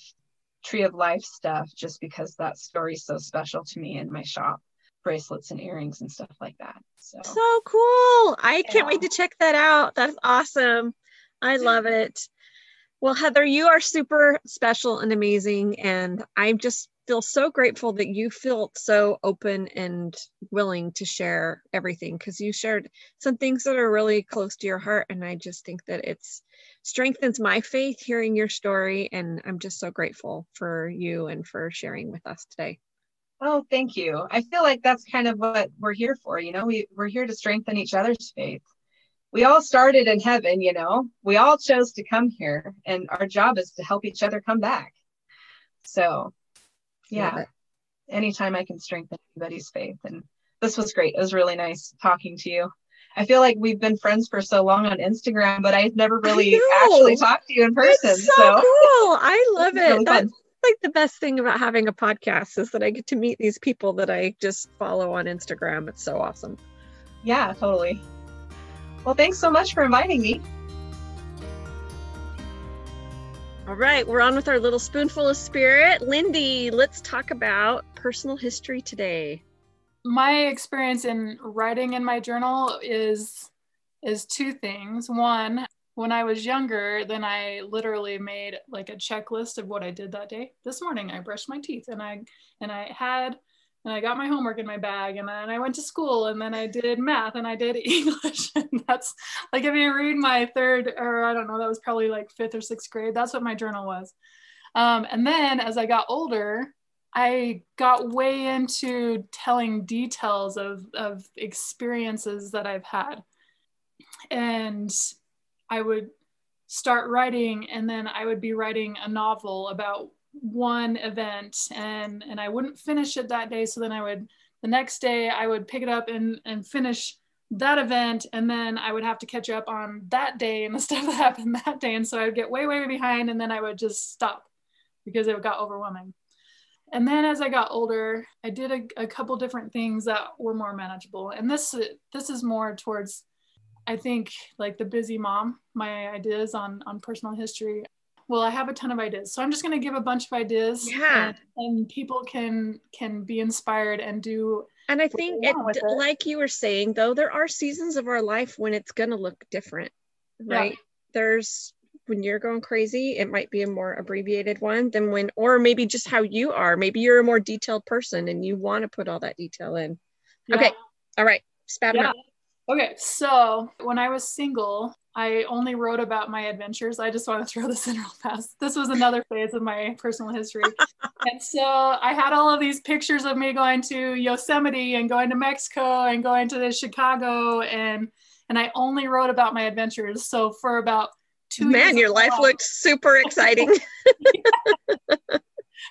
tree of life stuff just because that story is so special to me in my shop bracelets and earrings and stuff like that. So, so cool. I yeah. can't wait to check that out. That's awesome. I love it. Well, Heather, you are super special and amazing. And I'm just feel so grateful that you felt so open and willing to share everything because you shared some things that are really close to your heart and i just think that it's strengthens my faith hearing your story and i'm just so grateful for you and for sharing with us today. Oh thank you. I feel like that's kind of what we're here for you know? We, we're here to strengthen each other's faith. We all started in heaven you know? We all chose to come here and our job is to help each other come back. So yeah. anytime i can strengthen anybody's faith and this was great. It was really nice talking to you. I feel like we've been friends for so long on instagram but i've never really actually talked to you in person so, so cool. I love it. really that's like the best thing about having a podcast is that i get to meet these people that i just follow on instagram. It's so awesome. Yeah totally. Well thanks so much for inviting me all right, we're on with our little spoonful of spirit. Lindy, let's talk about personal history today. My experience in writing in my journal is is two things. One, when I was younger, then I literally made like a checklist of what I did that day. This morning I brushed my teeth and I and I had and I got my homework in my bag and then I went to school and then I did math and I did English and that's like if you read my third or I don't know that was probably like fifth or sixth grade that's what my journal was. Um, and then as I got older I got way into telling details of, of experiences that I've had. And I would start writing and then I would be writing a novel about one event and and I wouldn't finish it that day so then I would the next day I would pick it up and and finish that event and then I would have to catch up on that day and the stuff that happened that day and so I would get way way behind and then I would just stop because it got overwhelming. And then as I got older, I did a, a couple different things that were more manageable. And this this is more towards I think like the busy mom, my ideas on on personal history. Well, I have a ton of ideas. So I'm just going to give a bunch of ideas Yeah. and, and people can can be inspired and do And I think it, it. like you were saying, though, there are seasons of our life when it's going to look different, Yeah. right? There's when you're going crazy, it might be a more abbreviated one than when, or maybe just how you are. Maybe you're a more detailed person and you want to put all that detail in. yeah. Okay. All right. Spat Yeah. out. Okay, so when I was single, I only wrote about my adventures. I just want to throw this in real fast. This was another phase of my personal history. and so I had all of these pictures of me going to Yosemite and going to Mexico and going to the Chicago and and I only wrote about my adventures. So for about two Man, your life looked super exciting.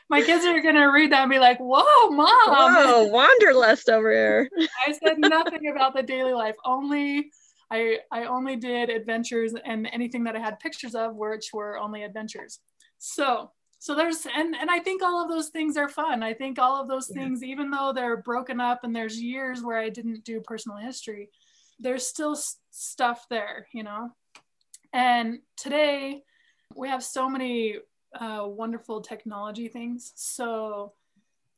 my kids are gonna read that and be like, whoa, mom. Whoa, wanderlust over here. I said nothing about the daily life. Only I I only did adventures and anything that I had pictures of, which were only adventures. So so there's and and I think all of those things are fun. I think all of those Yeah. things, even though they're broken up and there's years where I didn't do personal history, there's still s- stuff there, you know. And today we have so many uh, wonderful technology things. So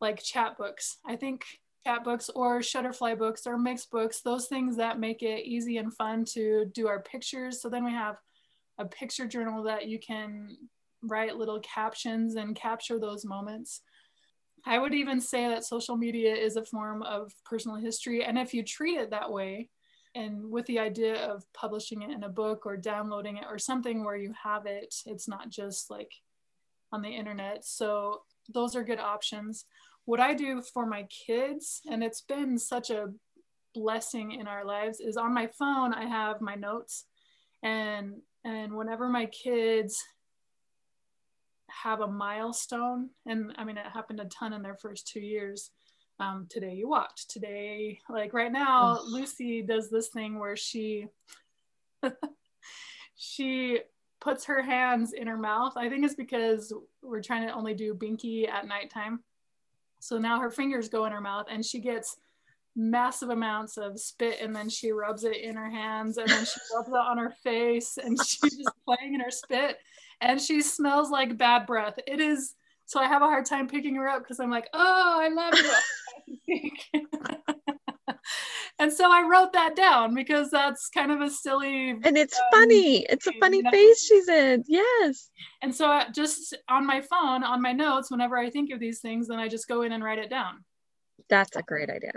like chat books. I think chat books or Shutterfly books or mixed books, those things that make it easy and fun to do our pictures. So then we have a picture journal that you can write little captions and capture those moments. I would even say that social media is a form of personal history. And if you treat it that way, and with the idea of publishing it in a book or downloading it or something where you have it, it's not just like on the internet. So those are good options. What I do for my kids, and it's been such a blessing in our lives, is on my phone I have my notes, and and whenever my kids have a milestone, and I mean it happened a ton in their first two years. Um, today you walked. Today, like right now, Lucy does this thing where she she puts her hands in her mouth. I think it's because we're trying to only do binky at nighttime. So now her fingers go in her mouth and she gets massive amounts of spit and then she rubs it in her hands and then she rubs it on her face and she's just playing in her spit and she smells like bad breath. It is so I have a hard time picking her up because I'm like, oh, I love you. and so I wrote that down because that's kind of a silly And it's Um, funny. It's a funny know? phase she's in. Yes. And so I- just on my phone, on my notes, whenever I think of these things, then I just go in and write it down. That's a great idea.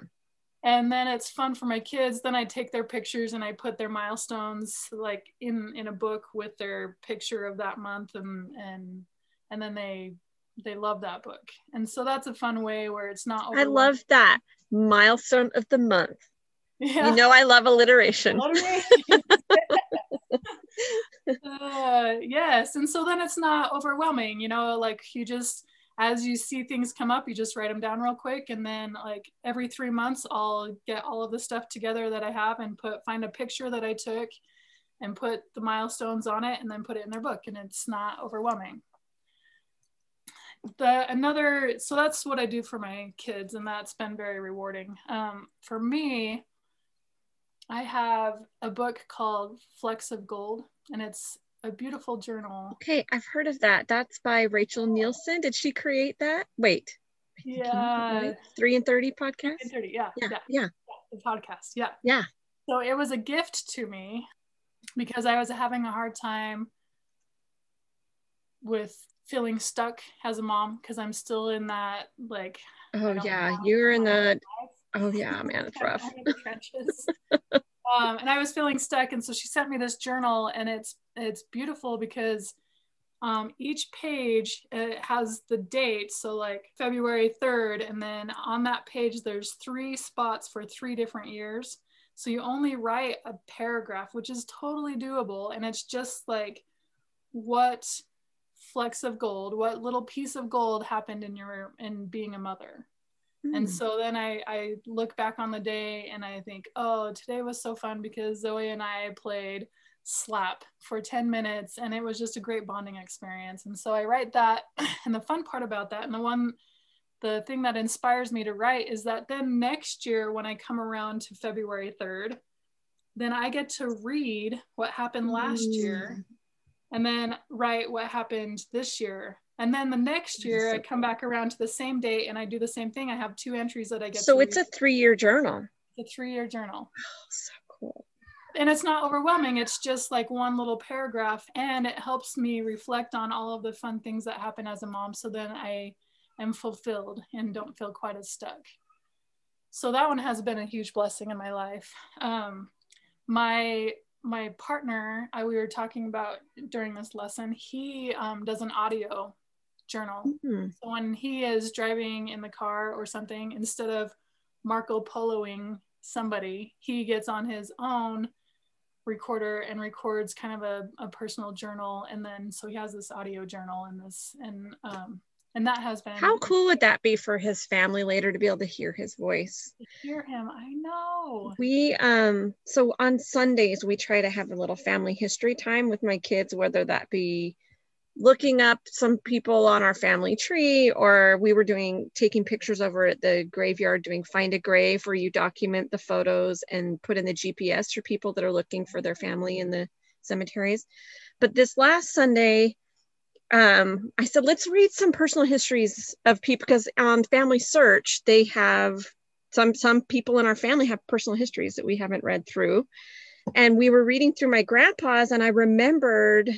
And then it's fun for my kids. Then I take their pictures and I put their milestones like in in a book with their picture of that month and and and then they they love that book. And so that's a fun way where it's not I love that. Milestone of the month. yeah. You know I love alliteration. Alliteration. uh, yes and so then it's not overwhelming you know like you just as you see things come up you just write them down real quick and then like every three months i'll get all of the stuff together that i have and put find a picture that i took and put the milestones on it and then put it in their book and it's not overwhelming the another so that's what i do for my kids and that's been very rewarding um, for me I have a book called Flecks of Gold, and it's a beautiful journal. Okay, I've heard of that. That's by Rachel Nielson. Did she create that? Wait. Yeah. Three in thirty podcast? 30, yeah, Yeah, yeah, yeah, the podcast, yeah. yeah. So it was a gift to me because I was having a hard time with feeling stuck as a mom because I'm still in that like Oh yeah. You're in that. oh yeah, man, it's rough. I'm in the trenches. um, and I was feeling stuck, and so she sent me this journal, and it's it's beautiful because um, each page it has the date, so like February third, and then on that page there's three spots for three different years. So you only write a paragraph, which is totally doable, and it's just like what flecks of gold, what little piece of gold happened in your in being a mother. Mm. And so then I, I look back on the day and I think, oh, today was so fun because Zoe and I played slap for 10 minutes and it was just a great bonding experience. And so I write that. And the fun part about that, and the one, the thing that inspires me to write is that then next year, when I come around to February 3rd, then I get to read what happened last mm. year and then write what happened this year. And then the next year, I come back around to the same date and I do the same thing. I have two entries that I get. So it's read. a three year journal. It's a three year journal. Oh, so cool. And it's not overwhelming. It's just like one little paragraph. And it helps me reflect on all of the fun things that happen as a mom. So then I am fulfilled and don't feel quite as stuck. So that one has been a huge blessing in my life. Um, my my partner I, we were talking about during this lesson he um, does an audio journal mm-hmm. so when he is driving in the car or something instead of marco poloing somebody he gets on his own recorder and records kind of a, a personal journal and then so he has this audio journal and this and um, and that has been how cool would that be for his family later to be able to hear his voice? Hear him i know. We um so on sundays we try to have a little family history time with my kids whether that be looking up some people on our family tree or we were doing taking pictures over at the graveyard doing find a grave where you document the photos and put in the gps for people that are looking for their family in the cemeteries. But this last sunday um, I said, let's read some personal histories of people because on Family Search, they have some some people in our family have personal histories that we haven't read through. And we were reading through my grandpa's, and I remembered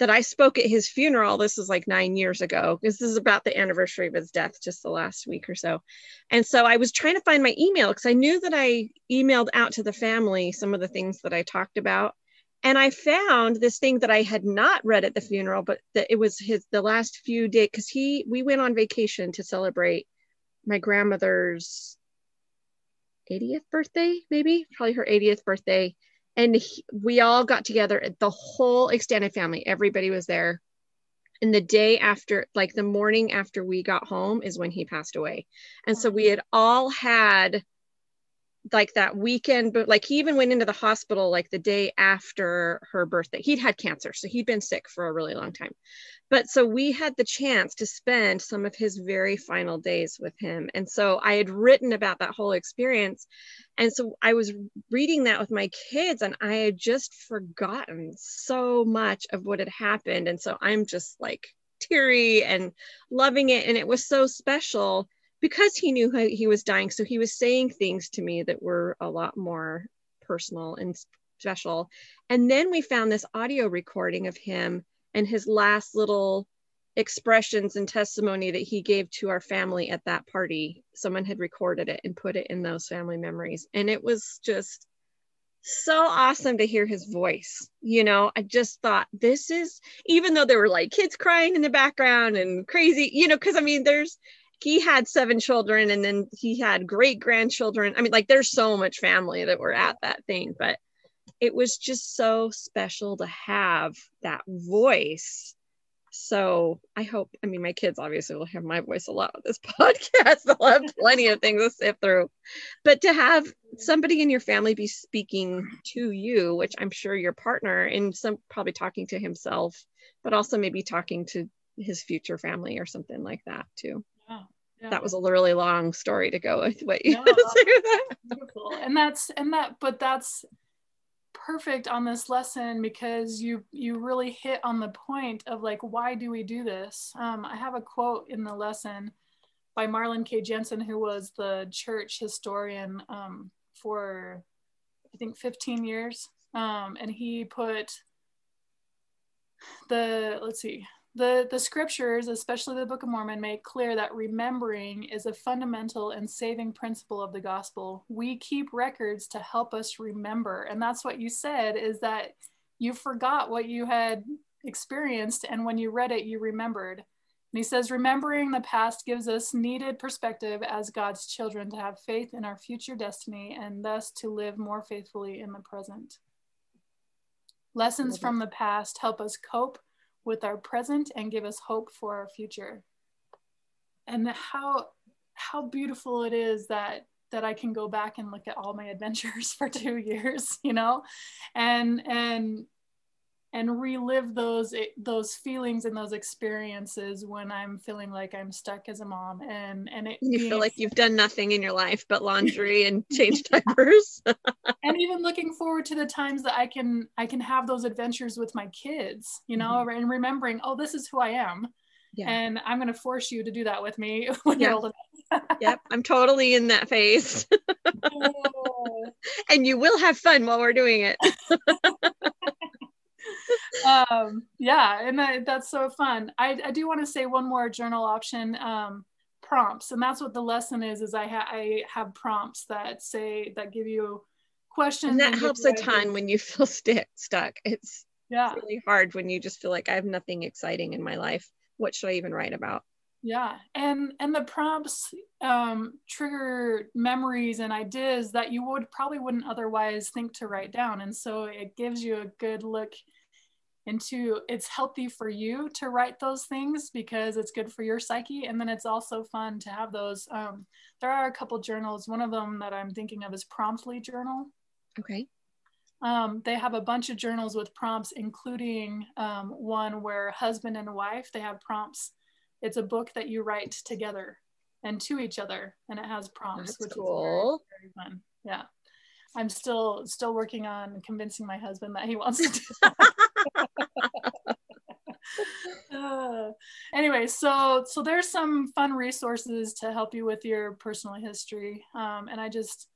that I spoke at his funeral. This is like nine years ago. This is about the anniversary of his death, just the last week or so. And so I was trying to find my email because I knew that I emailed out to the family some of the things that I talked about and I found this thing that I had not read at the funeral, but that it was his the last few days because he we went on vacation to celebrate my grandmother's 80th birthday, maybe probably her 80th birthday, and he, we all got together. The whole extended family, everybody was there. And the day after, like the morning after we got home, is when he passed away. And so we had all had like that weekend but like he even went into the hospital like the day after her birthday. He'd had cancer so he'd been sick for a really long time. But so we had the chance to spend some of his very final days with him. And so i had written about that whole experience. And so i was reading that with my kids and i had just forgotten so much of what had happened. And so i'm just like teary and loving it. And it was so special because he knew he was dying. So he was saying things to me that were a lot more personal and special. And then we found this audio recording of him and his last little expressions and testimony that he gave to our family at that party. Someone had recorded it and put it in those family memories. And it was just so awesome to hear his voice. You know, I just thought this is, even though there were like kids crying in the background and crazy, you know, because I mean, there's, he had seven children and then he had great grandchildren. I mean, like there's so much family that were at that thing, but it was just so special to have that voice. So I hope, I mean, my kids obviously will have my voice a lot with this podcast. They'll have plenty of things to sift through. But to have somebody in your family be speaking to you, which I'm sure your partner and some probably talking to himself, but also maybe talking to his future family or something like that too. Yeah. That was a really long story to go with what you yeah, beautiful. And that's and that but that's perfect on this lesson because you you really hit on the point of like why do we do this um, i have a quote in the lesson by marlin k jensen who was the church historian um, for i think 15 years um, and he put the let's see the, the scriptures, especially the Book of Mormon, make clear that remembering is a fundamental and saving principle of the gospel. We keep records to help us remember. And that's what you said is that you forgot what you had experienced, and when you read it, you remembered. And he says, remembering the past gives us needed perspective as God's children to have faith in our future destiny and thus to live more faithfully in the present. Lessons from the past help us cope with our present and give us hope for our future. And how how beautiful it is that that I can go back and look at all my adventures for two years, you know, and and and relive those those feelings and those experiences when I'm feeling like I'm stuck as a mom and and it you feel like you've done nothing in your life but laundry and change diapers and even looking forward to the times that I can I can have those adventures with my kids you know mm-hmm. and remembering oh this is who I am yeah. and I'm going to force you to do that with me when yeah. you're old enough yep I'm totally in that phase and you will have fun while we're doing it um, yeah, and that, that's so fun. I, I do want to say one more journal option. Um, prompts and that's what the lesson is is i, ha- I have prompts that say that give you questions and that and helps a ton when you feel st- stuck it's yeah really hard when you just feel like i have nothing exciting in my life what should i even write about yeah and and the prompts um, trigger memories and ideas that you would probably wouldn't otherwise think to write down and so it gives you a good look into it's healthy for you to write those things because it's good for your psyche. And then it's also fun to have those um, there are a couple journals. One of them that i'm thinking of is promptly journal. Okay. Um, they have a bunch of journals with prompts including um, one where husband and wife they have prompts. It's a book that you write together and to each other and it has prompts That's which cool. is very, very fun. Yeah. I'm still still working on convincing my husband that he wants to uh, anyway, so so there's some fun resources to help you with your personal history, um, and I just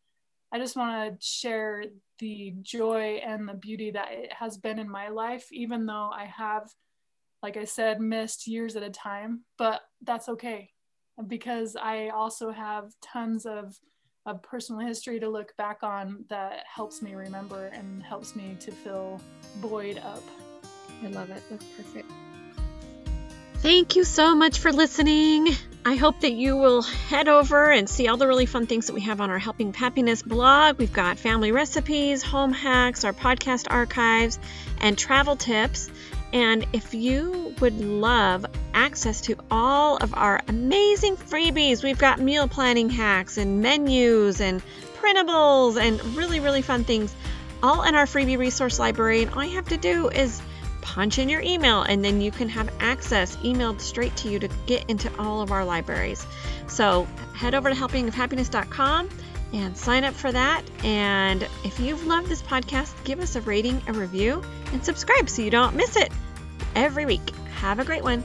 I just want to share the joy and the beauty that it has been in my life, even though I have, like I said, missed years at a time. But that's okay, because I also have tons of of personal history to look back on that helps me remember and helps me to fill void up. I love it. That's perfect. Thank you so much for listening. I hope that you will head over and see all the really fun things that we have on our Helping Happiness blog. We've got family recipes, home hacks, our podcast archives, and travel tips. And if you would love access to all of our amazing freebies, we've got meal planning hacks and menus and printables and really, really fun things all in our freebie resource library. And all you have to do is punch in your email and then you can have access emailed straight to you to get into all of our libraries. So head over to helpingofhappiness.com and sign up for that. And if you've loved this podcast, give us a rating, a review, and subscribe so you don't miss it every week. Have a great one.